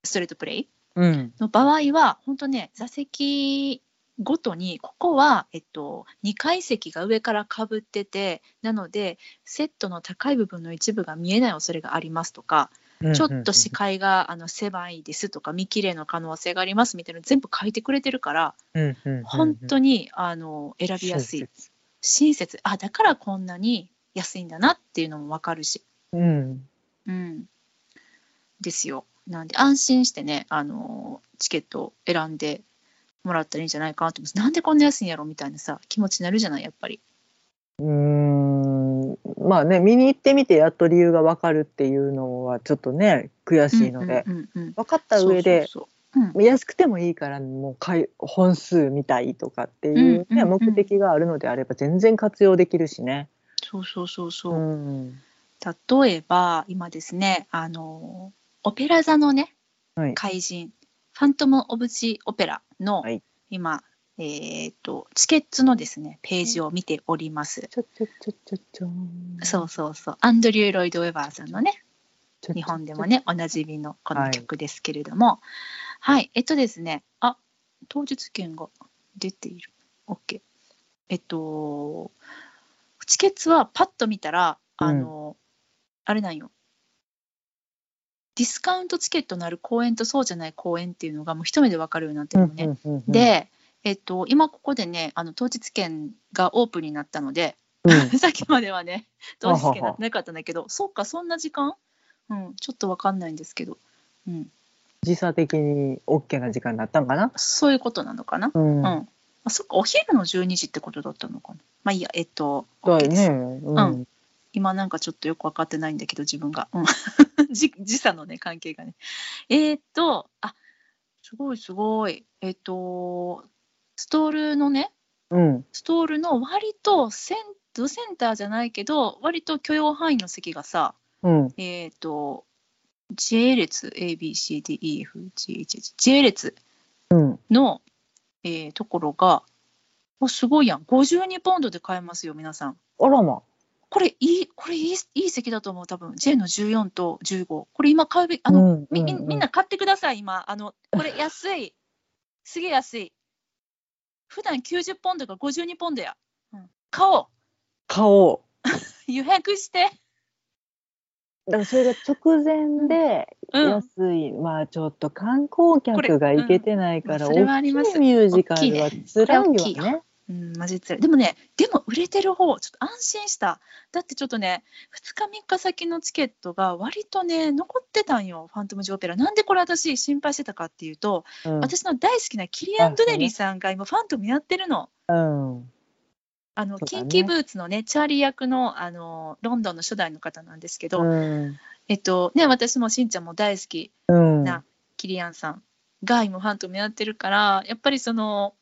ストレートプレイうん。の場合は、本当ね、座席ごとに、ここは、えっと、2階席が上からかぶってて、なので、セットの高い部分の一部が見えない恐れがありますとか、ちょっと視界があの狭いですとか、見切れの可能性がありますみたいなの全部書いてくれてるから、本当ににあの選びやすい。親切。あだからこんなに安いんだなっていうのも分かるし、うん。うん、ですよ。なんで安心してねあのチケットを選んでもらったらいいんじゃないかなと思いますなんでこんな安いんやろみたいなさ気持ちになるじゃないやっぱり。うんまあね見に行ってみてやっと理由が分かるっていうのはちょっとね悔しいので、うんうんうんうん分かった上でそうそうん。安くてもいいからもう買い本数見たいとかっていう、ねうんうんうん。目的があるのであれば全然活用できるしね。そうそうそうそう、うん。例えば今ですねあのオペラ座のねはい。怪人ファントム・オブ・ジ・オペラの、はい。今、えー、とチケットのですねページを見ております、ちょちょちょちょちょそうそうそう。アンドリュー・ロイド・ウェバーさんのね日本でもねおなじみのこの曲ですけれども。はい、えっとですね。あ当日券が出ている。OK えっとチケットはパッと見たらあの、あれなんよディスカウントチケットのある公演とそうじゃない公演っていうのがもう一目で分かるようになってるのね、うんうんうんで、えっと、今ここでねあの当日券がオープンになったので、うん。さっきまではね 当日券なってなかったんだけどそうかそんな時間？うんちょっと分かんないんですけど、うん、時差的に OK な時間になったんかな？そういうことなのかな、うん。うん。あそっかお昼の12時ってことだったのかな？まあいいやえっとだ OK です。よね。うん。うん今なんかちょっとよく分かってないんだけど自分が、うん、時時差のね関係がね。えーっとあすごいすごい。えーっとストールのねうん。ストールの割とセンドセンターじゃないけど割と許容範囲の席がさうん。えーっと J 列 ABCDEFGHH J 列うん。の、えーところがおすごいやん。52ポンドで買えますよ皆さん。あらま。これいい、これいい、いい席だと思う、多分 J の14と15。これ今買うべき、あの、うんみみうんうんみんな買ってください、今。あの、これ安い。すげえ安い。普段90ポンドが52ポンドや。うん、買おう。買お 予約して。だからそれが直前でうん安い、まあちょっと観光客が行けてないから、うん大きいミュージカルは辛いよね。うん、マジでもね、でも売れてる方、ちょっと安心した。だってちょっとね、2日3日先のチケットが割とね、残ってたんよ、ファントムジオペラ。なんでこれ私心配してたかっていうと、うん。私の大好きなキリアン・ドネリーさんが今ファントムやってるの。うん。あの、ね。キンキーブーツのね、チャーリー役の、あの、ロンドンの初代の方なんですけど、うん。えっと、ね、私もしんちゃんも大好きうん。なキリアンさんが今ファントムやってるから、やっぱりその、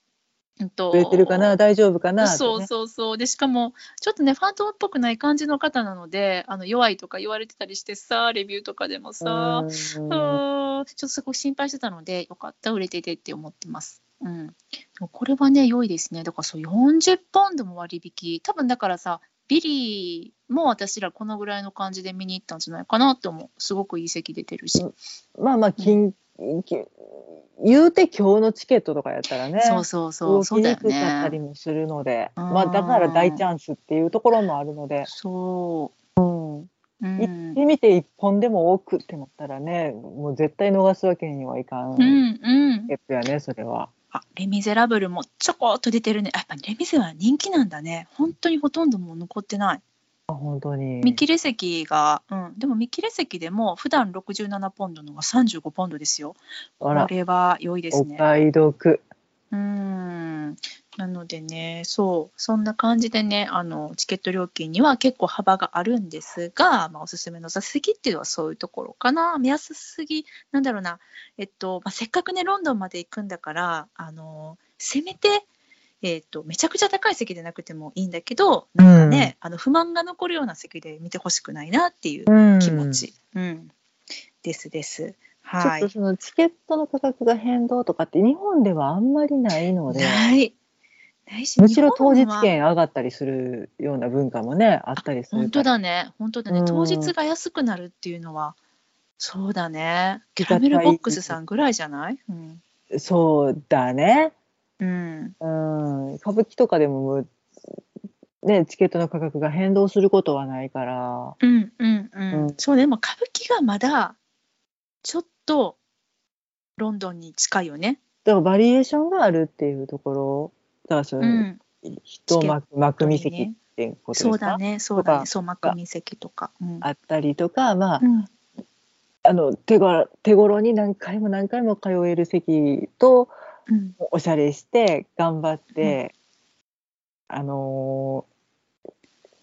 売れてるかな大丈夫かなねそうそうそう。で、しかも、ちょっとね、ファントムっぽくない感じの方なので、あの弱いとか言われてたりしてさ、レビューとかでもさ、ちょっとそこ心配してたので、よかった、売れててって思ってます。うん。これはね、良いですね。だからそう、40ポンドも割引。多分だからさ、ビリーも私らこのぐらいの感じで見に行ったんじゃないかなって思う。すごくいい席出てるし。まあまあ金、金言うて今日のチケットとかやったらねそうそうそう、そうだよ動きにくかったりね。もするので、うんまあだから大チャンスっていうところもあるので、そう。うん、う行っん。てみて一本でも多くってなったらねもう絶対逃すわけにはいかんうんうん。やつやねそれは。あ、レ・ミゼラブルもちょこっと出てるね。やっぱレ・ミゼは人気なんだね。本当にほとんどもう残ってない。あ本当に。見切れ席が、うん、でも見切れ席でも普段67ポンドのが35ポンドですよ。これは良いですおね。買い得。うーん。なのでね、そう、そんな感じでね、あの、チケット料金には結構幅があるんですが、まあ、おすすめの座席っていうのはそういうところかな。目安すぎ、なんだろうな、えっと、まあ、せっかくね、ロンドンまで行くんだから、あの、せめて、えっと、めちゃくちゃ高い席でなくてもいいんだけど、なんかね、あの不満が残るような席で見てほしくないなっていううん。気持ち、うん。ですです。ちょはいっと。そのチケットの価格が変動とかって日本ではあんまりないので、ない。ないしむしろ当日券上がったりするような文化もねあったりする本当。だね、本当だね、うん。当日が安くなるっていうのは、そうだね、キャラメルボックスさんぐらいじゃない、うん。そうだね。うん、うん、歌舞伎とかでもねチケットの価格が変動することはないから。うん、うん、うん、うん。そうね、でも歌舞伎がまだちょっとロンドンに近いよね。だからバリエーションがあるっていうところだからそうう、ん、人幕幕見席っていうことですか？そうだね、そうだね、そう、マクミ席とか。うん。あったりとかまあ、うん。あの手頃手頃に何回も何回も通える席とうんおしゃれして頑張って、あのー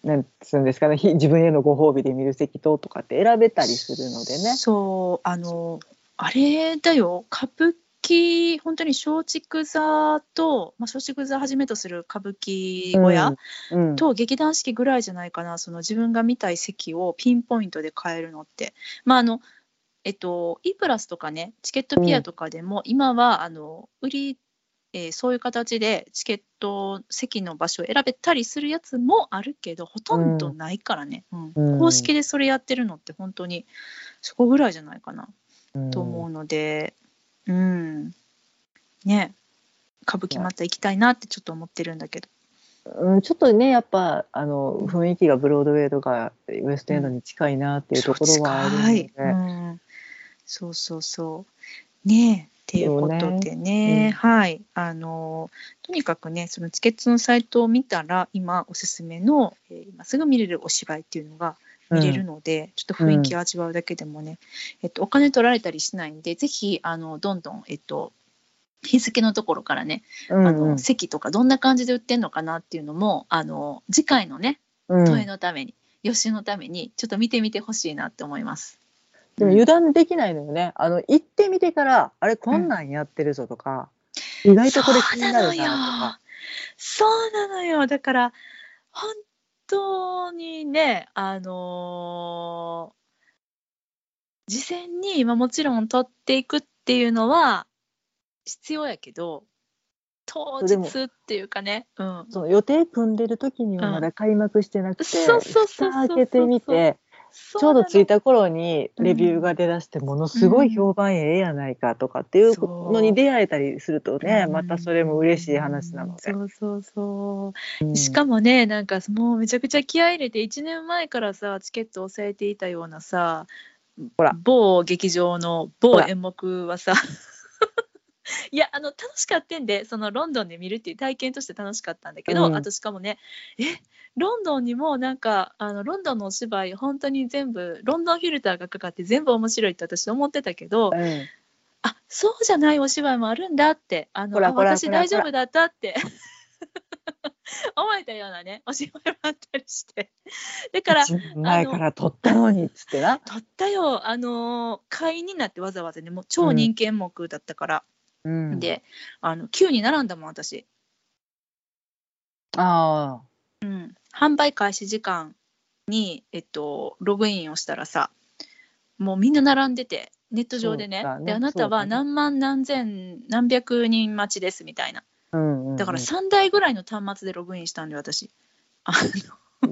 なんつうんですかねひ自分へのご褒美で見る席ととかって選べたりするのでね。そう、あの、あれだよ、歌舞伎、本当に松竹座と、まあ、松竹座はじめとする歌舞伎小屋、うんうんと劇団四季ぐらいじゃないかな、その自分が見たい席をピンポイントで買えるのって。まああのえっと、E プラスとかね、チケットピアとかでも、今はあの売り、えーそういう形でチケット、席の場所を選べたりするやつもあるけど、ほとんどないからね、うん。うん。公式でそれやってるのって、本当にそこぐらいじゃないかな。うん。と思うので、うん、ね、歌舞伎また行きたいなってちょっと思ってるんだけど。うん、ちょっとねやっぱあの雰囲気がブロードウェイとかウエストエンドに近いなっていうところはあるので、そう近い。うん、そうそうそう。ねえっていうことでね、うん。はい。あの、とにかくね、そのチケットのサイトを見たら、今おすすめの、えー今すぐ見れるお芝居っていうのが見れるので、ちょっと雰囲気を味わうだけでもね、えっと、お金取られたりしないんで、ぜひ、あの、どんどん、えっと、日付のところからね、うんあの席とかどんな感じで売ってんのかなっていうのもあの次回のねうん。都営のために、予習のためにちょっと見てみてほしいなって思います。でも油断できないのよねあの行ってみてからあれこんなんやってるぞとか、意外とこれ気になるなとか。そうなのよ。だから、本当にね、あのー事前に、まあ、もちろん取っていくっていうのは必要やけど、当日っていうかね、うん。その予定組んでる時にはまだ開幕してなくて、そうそうそうそうそう蓋開けてみてちょうど着いた頃にレビューが出だしてものすごい評判ええやないかとかっていうのに出会えたりするとね、またそれも嬉しい話なので。そうそうそう、しかもねなんかもうめちゃくちゃ気合い入れて1年前からさチケットを抑えていたようなさほら。某劇場の某演目はさ いやあの楽しかったんでそのロンドンで見るっていう体験として楽しかったんだけど、うん、あとしかもねえロンドンにもなんかあのロンドンのお芝居本当に全部ロンドンフィルターがかかって全部面白いって私思ってたけど、うん、あそうじゃないお芝居もあるんだってあの私大丈夫だったって 思えたようなねお芝居もあったりして。だから前から撮ったのにっつってな。撮ったよ。あの会員になってわざわざねもう超人気演目だったから、うん、であの9に並んだもん私。ああ。うん販売開始時間にえっとログインをしたらさもうみんな並んでてネット上でね、ね、であなたは何万何千何百人待ちですみたいな。だから3台ぐらいの端末でログインしたんで私。あの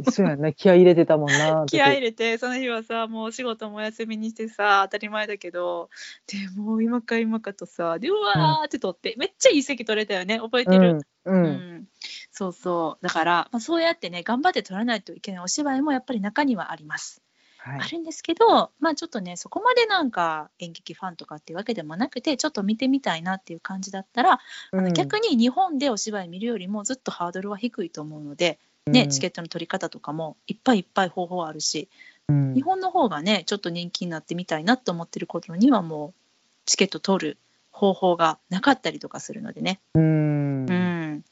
そうやね気合い入れてたもんな気合い入れてその日はさもうお仕事もお休みにしてさ当たり前だけど。でもう今か今かとさでうわーって撮って、うん、めっちゃいい席取れたよね。覚えてる、うん、うん、そうそう。だから、まあ、そうやってね頑張って撮らないといけないお芝居もやっぱり中にはあります。はい、あるんですけど、まあちょっとね、そこまでなんか演劇ファンとかっていうわけでもなくて、ちょっと見てみたいなっていう感じだったら、うん、あの逆に日本でお芝居見るよりもずっとハードルは低いと思うので、ね、チケットの取り方とかもいっぱいいっぱい方法あるし、うん、日本の方がね、ちょっと人気になってみたいなと思ってることにはもう、チケット取る方法がなかったりとかするのでね。うん、うん、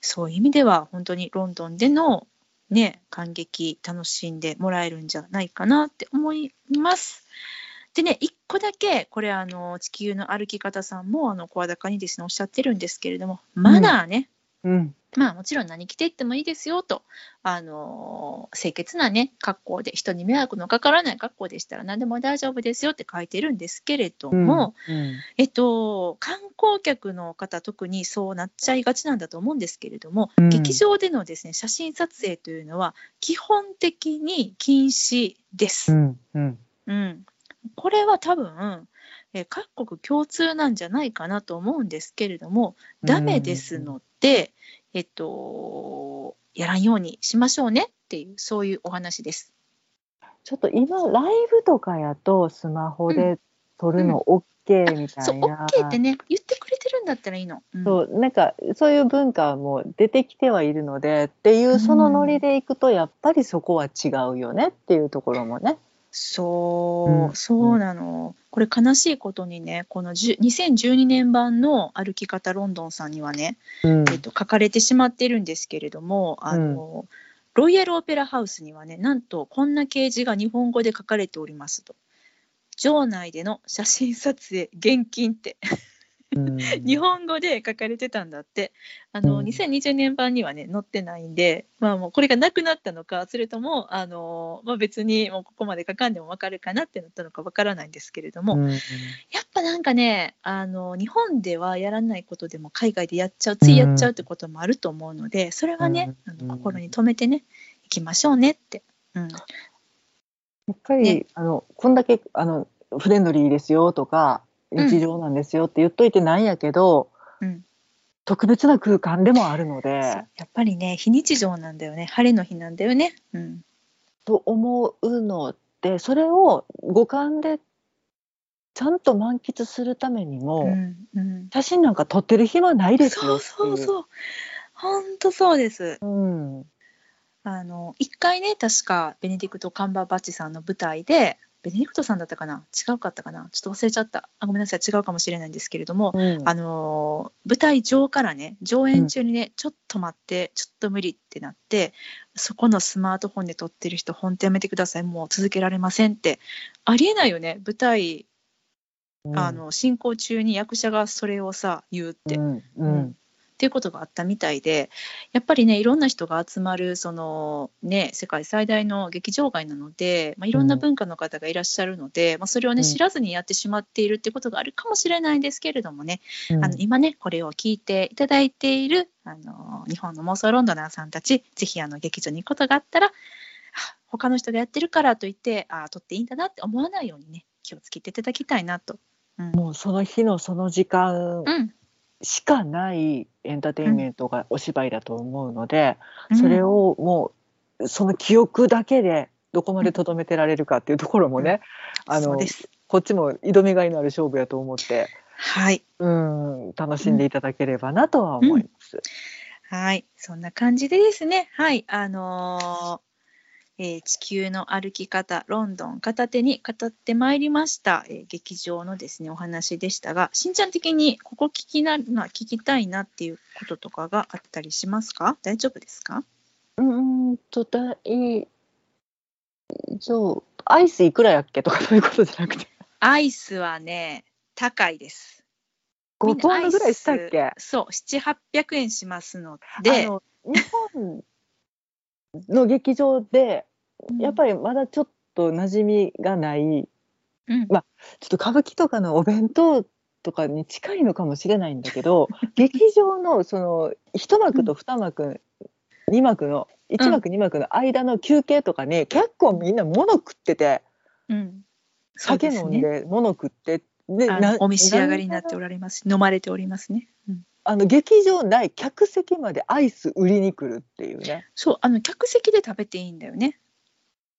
そういう意味では、本当にロンドンでのね、感激楽しんでもらえるんじゃないかなって思います。でね、一個だけ、これあの、地球の歩き方さんも、あの、声高にですね、おっしゃってるんですけれども、マナーね。うん、まあもちろん何着ていってもいいですよと、あの清潔なね格好で人に迷惑のかからない格好でしたら何でも大丈夫ですよって書いてるんですけれども、うんうん、えっと観光客の方特にそうなっちゃいがちなんだと思うんですけれども、うん、劇場でのですね写真撮影というのは基本的に禁止です。うん、うん、これは多分え各国共通なんじゃないかなと思うんですけれどもダメですので、えっと、やらんようにしましょうねっていう、そういうお話です。ちょっと今、ライブとかやと、スマホで撮るの OK みたいな、うんうん、そう、OK ってね、言ってくれてるんだったらいいの。うん、そう、なんか、そういう文化も出てきてはいるので、っていう、そのノリでいくと、やっぱりそこは違うよねっていうところもね。そう、うん、そうなの。これ悲しいことにね、この2012年版の歩き方ロンドンさんにはね、うん、えっと、書かれてしまっているんですけれども、あの、うん、ロイヤルオペラハウスにはね、なんとこんな掲示が日本語で書かれておりますと。場内での写真撮影厳禁って日本語で書かれてたんだって。あの、うん、2020年版にはね載ってないんで、まあ、もうこれがなくなったのかそれともあの、まあ、別にもうここまで書かんでも分かるかなってなったのか分からないんですけれども、うん、やっぱなんかねあの日本ではやらないことでも海外でやっちゃうついやっちゃうってこともあると思うのでそれはね、あの心に留めてねいきましょうねって。うん。やっぱり、ね、あのこんだけあのフレンドリーですよとか日常なんですよって言っといてなんやけど、うん、特別な空間でもあるのでやっぱりね非日常なんだよね。晴れの日なんだよね。うん、と思うのでそれを五感でちゃんと満喫するためにも、うん。うん、写真なんか撮ってる暇ないですよそうそうそう。本当そうです。うん、あの一回ね確かベネディクト・カンバーバッチさんの舞台でベネディクトさんだったかな？違うかったかな？ちょっと忘れちゃった。あごめんなさい。違うかもしれないんですけれども、うん、あの舞台上からね上演中にね、うん、ちょっと待ってちょっと無理ってなってそこのスマートフォンで撮ってる人本当やめてください。もう続けられませんって。ありえないよね。舞台、うん、あの進行中に役者がそれをさ言うって。うんっていうことがあったみたいでやっぱりねいろんな人が集まるその、ね、世界最大の劇場街なので、まあ、いろんな文化の方がいらっしゃるので、うん、まあ、それをね知らずにやってしまっているっていうことがあるかもしれないんですけれどもね、うん、あの今ねこれを聞いていただいているあの日本の妄想ロンドナーさんたちぜひあの劇場に行くことがあったら他の人がやってるからといってああ撮っていいんだなって思わないようにね気をつけていただきたいなと。うん、もうその日のその時間うんしかないエンターテインメントがお芝居だと思うので、うん。それをもうその記憶だけでどこまでとどめてられるかっていうところもね、あのそうです。こっちも挑みがいのある勝負やと思ってはい。うん楽しんでいただければなとは思います。はい、そんな感じでですね、はい、あのーえー地球の歩き方、ロンドン片手に語ってまいりました、えー劇場のですね、お話でしたが、しんちゃん的にここ聞きな、まあ、聞きたいなっていうこととかがあったりしますか？大丈夫ですか？うーんと大丈夫。アイスいくらやっけとかそういうことじゃなくて。アイスはね、高いです。5ポンドぐらいしたっけ？そう、7、800円しますのあで、の日本の劇場でやっぱりまだちょっと馴染みがない。うん。まちょっと歌舞伎とかのお弁当とかに近いのかもしれないんだけど 劇場のその一幕と二幕、二幕の一幕二幕の間の休憩とかに結構みんな物食ってて。うん、酒飲んで物食ってでなあのお召し上がりになっておられます。飲まれておりますね。うんあの劇場内客席までアイス売りに来るっていうね。そう、あの客席で食べていいんだよね。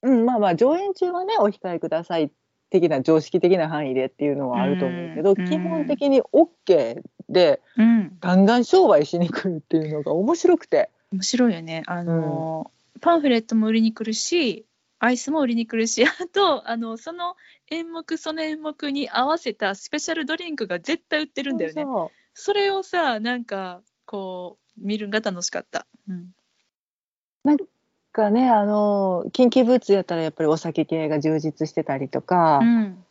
うん、まあまあ上演中はねお控えください的な常識的な範囲でっていうのはあると思うけど、うん基本的に OK でうん、ガンガン商売しに来るっていうのが面白くて。面白いよね。あの、パンフレットも売りに来るし、アイスも売りに来るし、あとあのその演目その演目に合わせたスペシャルドリンクが絶対売ってるんだよね。そうそれをさ、なんかこう見るのが楽しかった。うん、なんかねあの近畿ブーツやったらやっぱりお酒系が充実してたりとか、うん、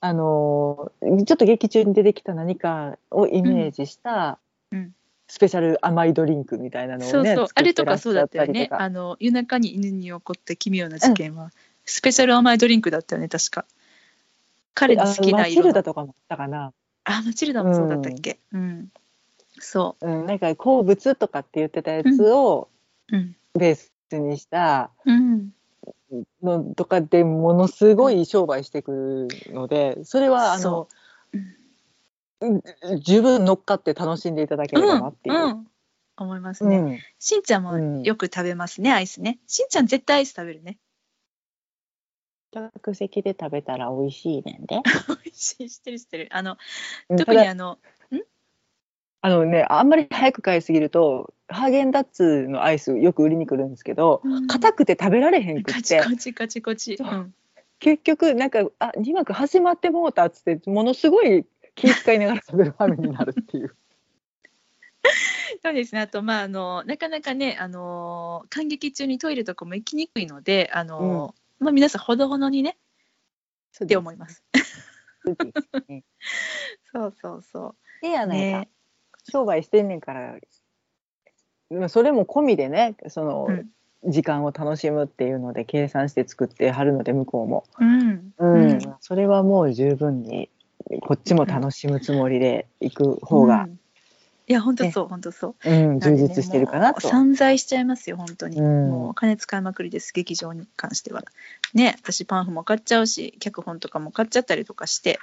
あのちょっと劇中に出てきた何かをイメージした、うん。うんスペシャル甘いドリンクみたいなのをねそうそう、あれとかそうだったよね。あの夜中に犬に起こった奇妙な事件は、スペシャル甘いドリンクだったよね、確か。彼の好きとかあのマチルダとかもあったかな、あ、マチルダもそうだったっけ？うん。そうん、なんか好物とかって言ってたやつをう。うん。ベースにしたうん。のとかでものすごい商売してくるのでそれはあのそ、うんうん十分乗っかって楽しんでいただければなっていう。うん。思いますね。うんしんちゃんうんもよく食べますね、アイスね。しんちゃん絶対アイス食べるね。客席で食べたら美味しいねんで。美味しい、知ってる知ってる。あの、うん特にあの、あのねあんまり早く買いすぎるとハーゲンダッツのアイスよく売りに来るんですけど硬くて食べられへんくカチってカチカチカチ。そううん結局なんかあ2幕始まってもうたっつってものすごい気遣いながら食べる羽目になるっていう。そうですね。あと、まあ、あの、なかなかね、あの、感激中にトイレとかも行きにくいので、あの、まあ、皆さんほどほどにね、って思います。そう。そうそうそでやう。ないか、ね。商売してんねんからまあそれも込みでねその、うん時間を楽しむっていうので計算して作ってはるので向こうも、うん。うんうんそれはもう十分にこっちも楽しむつもりで行く方がう、んいや、本当そう、本当そう。うん充実してるかなと。散財しちゃいますよ、本当に。うんもうお金使いまくりです、劇場に関しては。ね、私パンフも買っちゃうし、脚本とかも買っちゃったりとかして。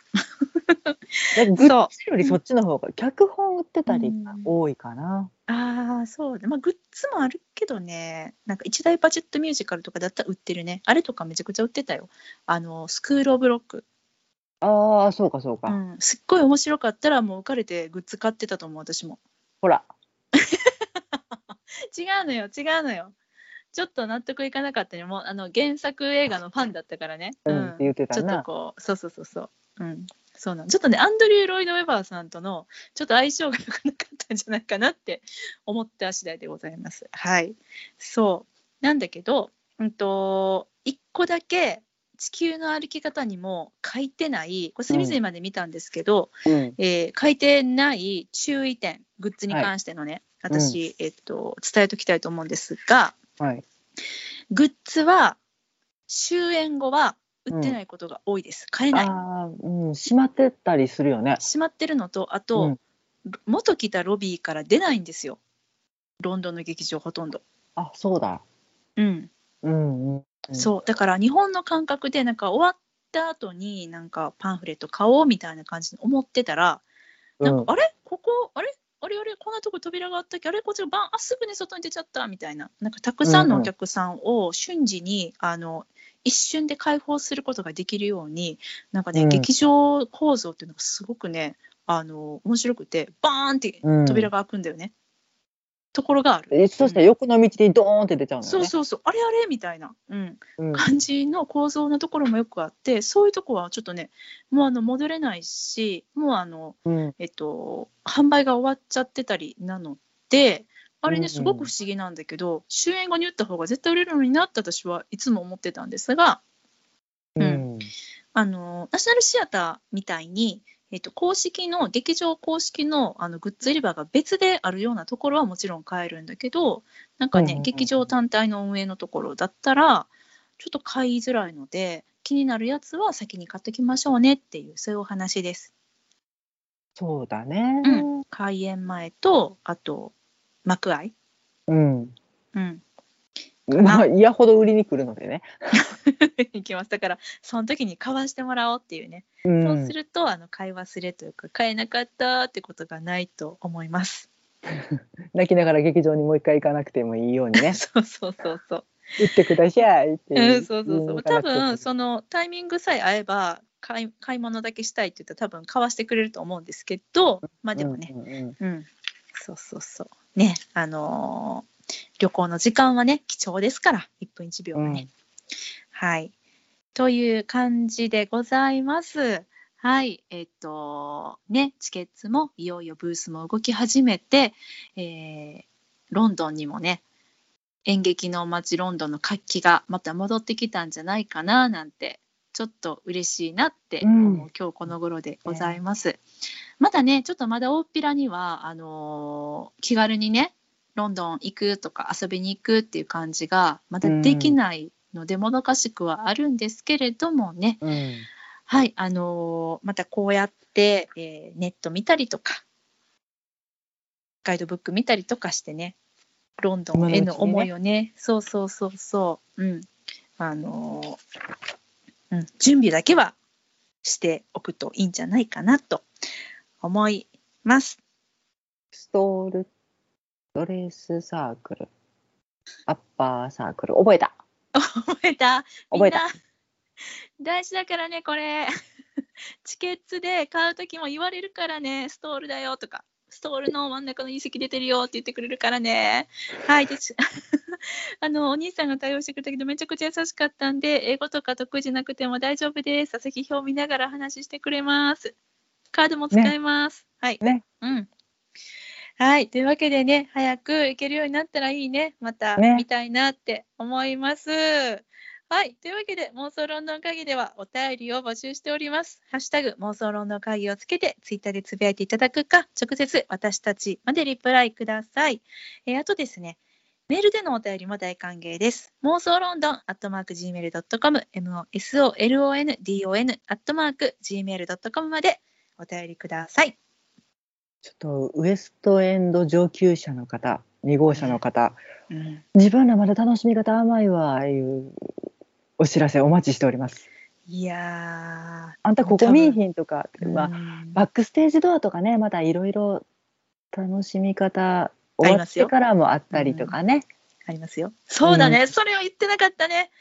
で グッズよりそっちの方が脚本売ってたりが多いかな。ああ、そうね。まあ、グッズもあるけどね、なんか一大バジェットミュージカルとかだったら売ってるね。あれとかめちゃくちゃ売ってたよ。あの、スクール・オブ・ロック。ああそうかそうか。うん、すっごい面白かったらもう浮かれてグッズ買ってたと思う、私も。ほら 違うのよ、違うのよ。ちょっと納得いかなかったね。もうあの原作映画のファンだったからね。うんって言ってたちょっとな。こう、そうそうそうそう。うん。そうなの。ちょっとね、アンドリュー・ロイド・ウェバーさんとのちょっと相性が良くなかったんじゃないかなって思った次第でございます。はい。そう。なんだけど、うんと、一個だけ地球の歩き方にも書いてない、これ隅々まで見たんですけど、うんえー書いてない注意点、グッズに関してのね、私、えっと、伝えておきたいと思うんですが、はい。グッズは終演後は売ってないことが多いです。買えない。ああうん閉まってたりするよね。閉まってるのと、あと、うん元来たロビーから出ないんですよ。ロンドンの劇場ほとんど。あそうだ。うん。うんうんそう。だから日本の感覚でなんか終わった後になんかパンフレット買おうみたいな感じで思ってたら、なんかあれ？ここ？あれ？あれ？あれ？こんなとこ扉があったっけ？あれ？こっちがバンあすぐに外に出ちゃったみたいな。なんかたくさんのお客さんを瞬時に、あの一瞬で解放することができるようになんかね、うん。劇場構造っていうのがすごくねあの面白くてバーンってうん。扉が開くんだよね、ところがある。えそしたら横の道にドーンって出ちゃうのよね。そうそうそう。あれあれみたいな、うん、うん。感じの構造のところもよくあってそういうとこはちょっとねもうあの戻れないしもうあの、うん。えっと、販売が終わっちゃってたりなのであれうんうん。ねすごく不思議なんだけど、終演後に打った方が絶対売れるのになって私はいつも思ってたんですがうん。あのナショナルシアターみたいに、えっと、公式の劇場公式のあのグッズ売り場が別であるようなところはもちろん買えるんだけどなんかね、うんうんうん劇場単体の運営のところだったらちょっと買いづらいので気になるやつは先に買ってきましょうねっていうそういうお話です。そうだね。うん開演前とあと幕愛、うん。うん、まあ嫌ほど売りに来るのでね。いきますだからその時に買わしてもらおうっていうね、うんそうするとあの買い忘れというか買えなかったってことがないと思います。泣きながら劇場にもう一回行かなくてもいいようにね そうそうそうそう。売ってくださいってういう。ん、そうそうそう。多分そのタイミングさえ合えば買い買い物だけしたいって言ったら多分買わしてくれると思うんですけど、まあでもね、うんうんうんうん、そうそうそう。ね、あのー旅行の時間はね貴重ですから1分1秒はね。はい。という感じでございます。はい、えっとねチケットもいよいよブースも動き始めて、えーロンドンにもね演劇の街ロンドンの活気がまた戻ってきたんじゃないかななんてちょっと嬉しいなって思う、うん今日この頃でございます。まだねちょっとまだ大っぴらにはあのー気軽にねロンドン行くとか遊びに行くっていう感じがまだできないのでもどかしくはあるんですけれどもね、うん。はいあのーまたこうやって、えーネット見たりとかガイドブック見たりとかしてねロンドンへの思いをね。そうそうそうそう。うん。あのーうん、準備だけはしておくといいんじゃないかなと思います。ストールドレスサークルアッパーサークル。覚えた覚えた？覚えた。大事だからねこれ。チケットで買う時も言われるからね。ストールだよとか。ストールの真ん中の隕石出てるよって言ってくれるからね。はいでち あのお兄さんが対応してくれたけどめちゃくちゃ優しかったんで英語とか得意じゃなくても大丈夫です。座席表見ながら話してくれます。カードも使えます、はい。ね。うんはい。というわけでね、早く行けるようになったらいいね。またね見たいなって思います。はい。というわけで、妄想ロンドン会議ではお便りを募集しております。ハッシュタグ妄想ロンドン会議をつけて、ツイッターでつぶやいていただくか、直接私たちまでリプライください。えーあとですね、メールでのお便りも大歓迎です。妄想ロンドン、アットマーク Gmail.com、MOSOLONDON、アットマーク Gmail.com までお便りください。ちょっとウエストエンド上級者の方2号車の方うん。自分らまだ楽しみ方甘いわいうお知らせお待ちしております。いやあんたここ見えひんとか、ー、まあ、うん。バックステージドアとかねまたいろいろ楽しみ方あ終わってからもあったりとかね、ありますよ。そうだね、うんそれを言ってなかったね。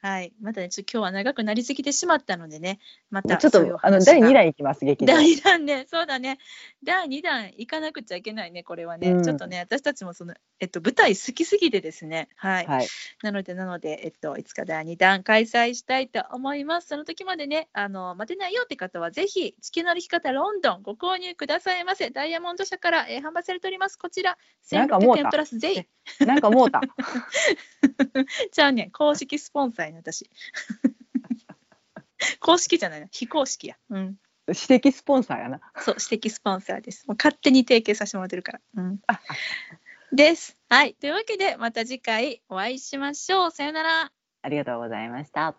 はい、またね、ちょっと今日は長くなりすぎてしまったのでね、またちょっとあの第2弾いきます劇場第2弾ね、そうだね。第2弾行かなくちゃいけないね、これはね。うんちょっとね、私たちもその、えっと、舞台好きすぎてですね。はい。はいなので、なので、えっと、いつか第2弾開催したいと思います。その時までね、あの、待てないよって方は、ぜひ、地球の歩き方ロンドンご購入くださいませ。ダイヤモンド社から、えー販売されております。こちら、1600なんかもうた円プラス税。なんかもうた じゃあね、公式スポンサーやね、私。公式じゃないな、非公式や。うん。私的スポンサーやなそう、私的スポンサーです。もう勝手に提携させてもらってるから。うん。です。はい。というわけで、また次回お会いしましょう。さよなら。ありがとうございました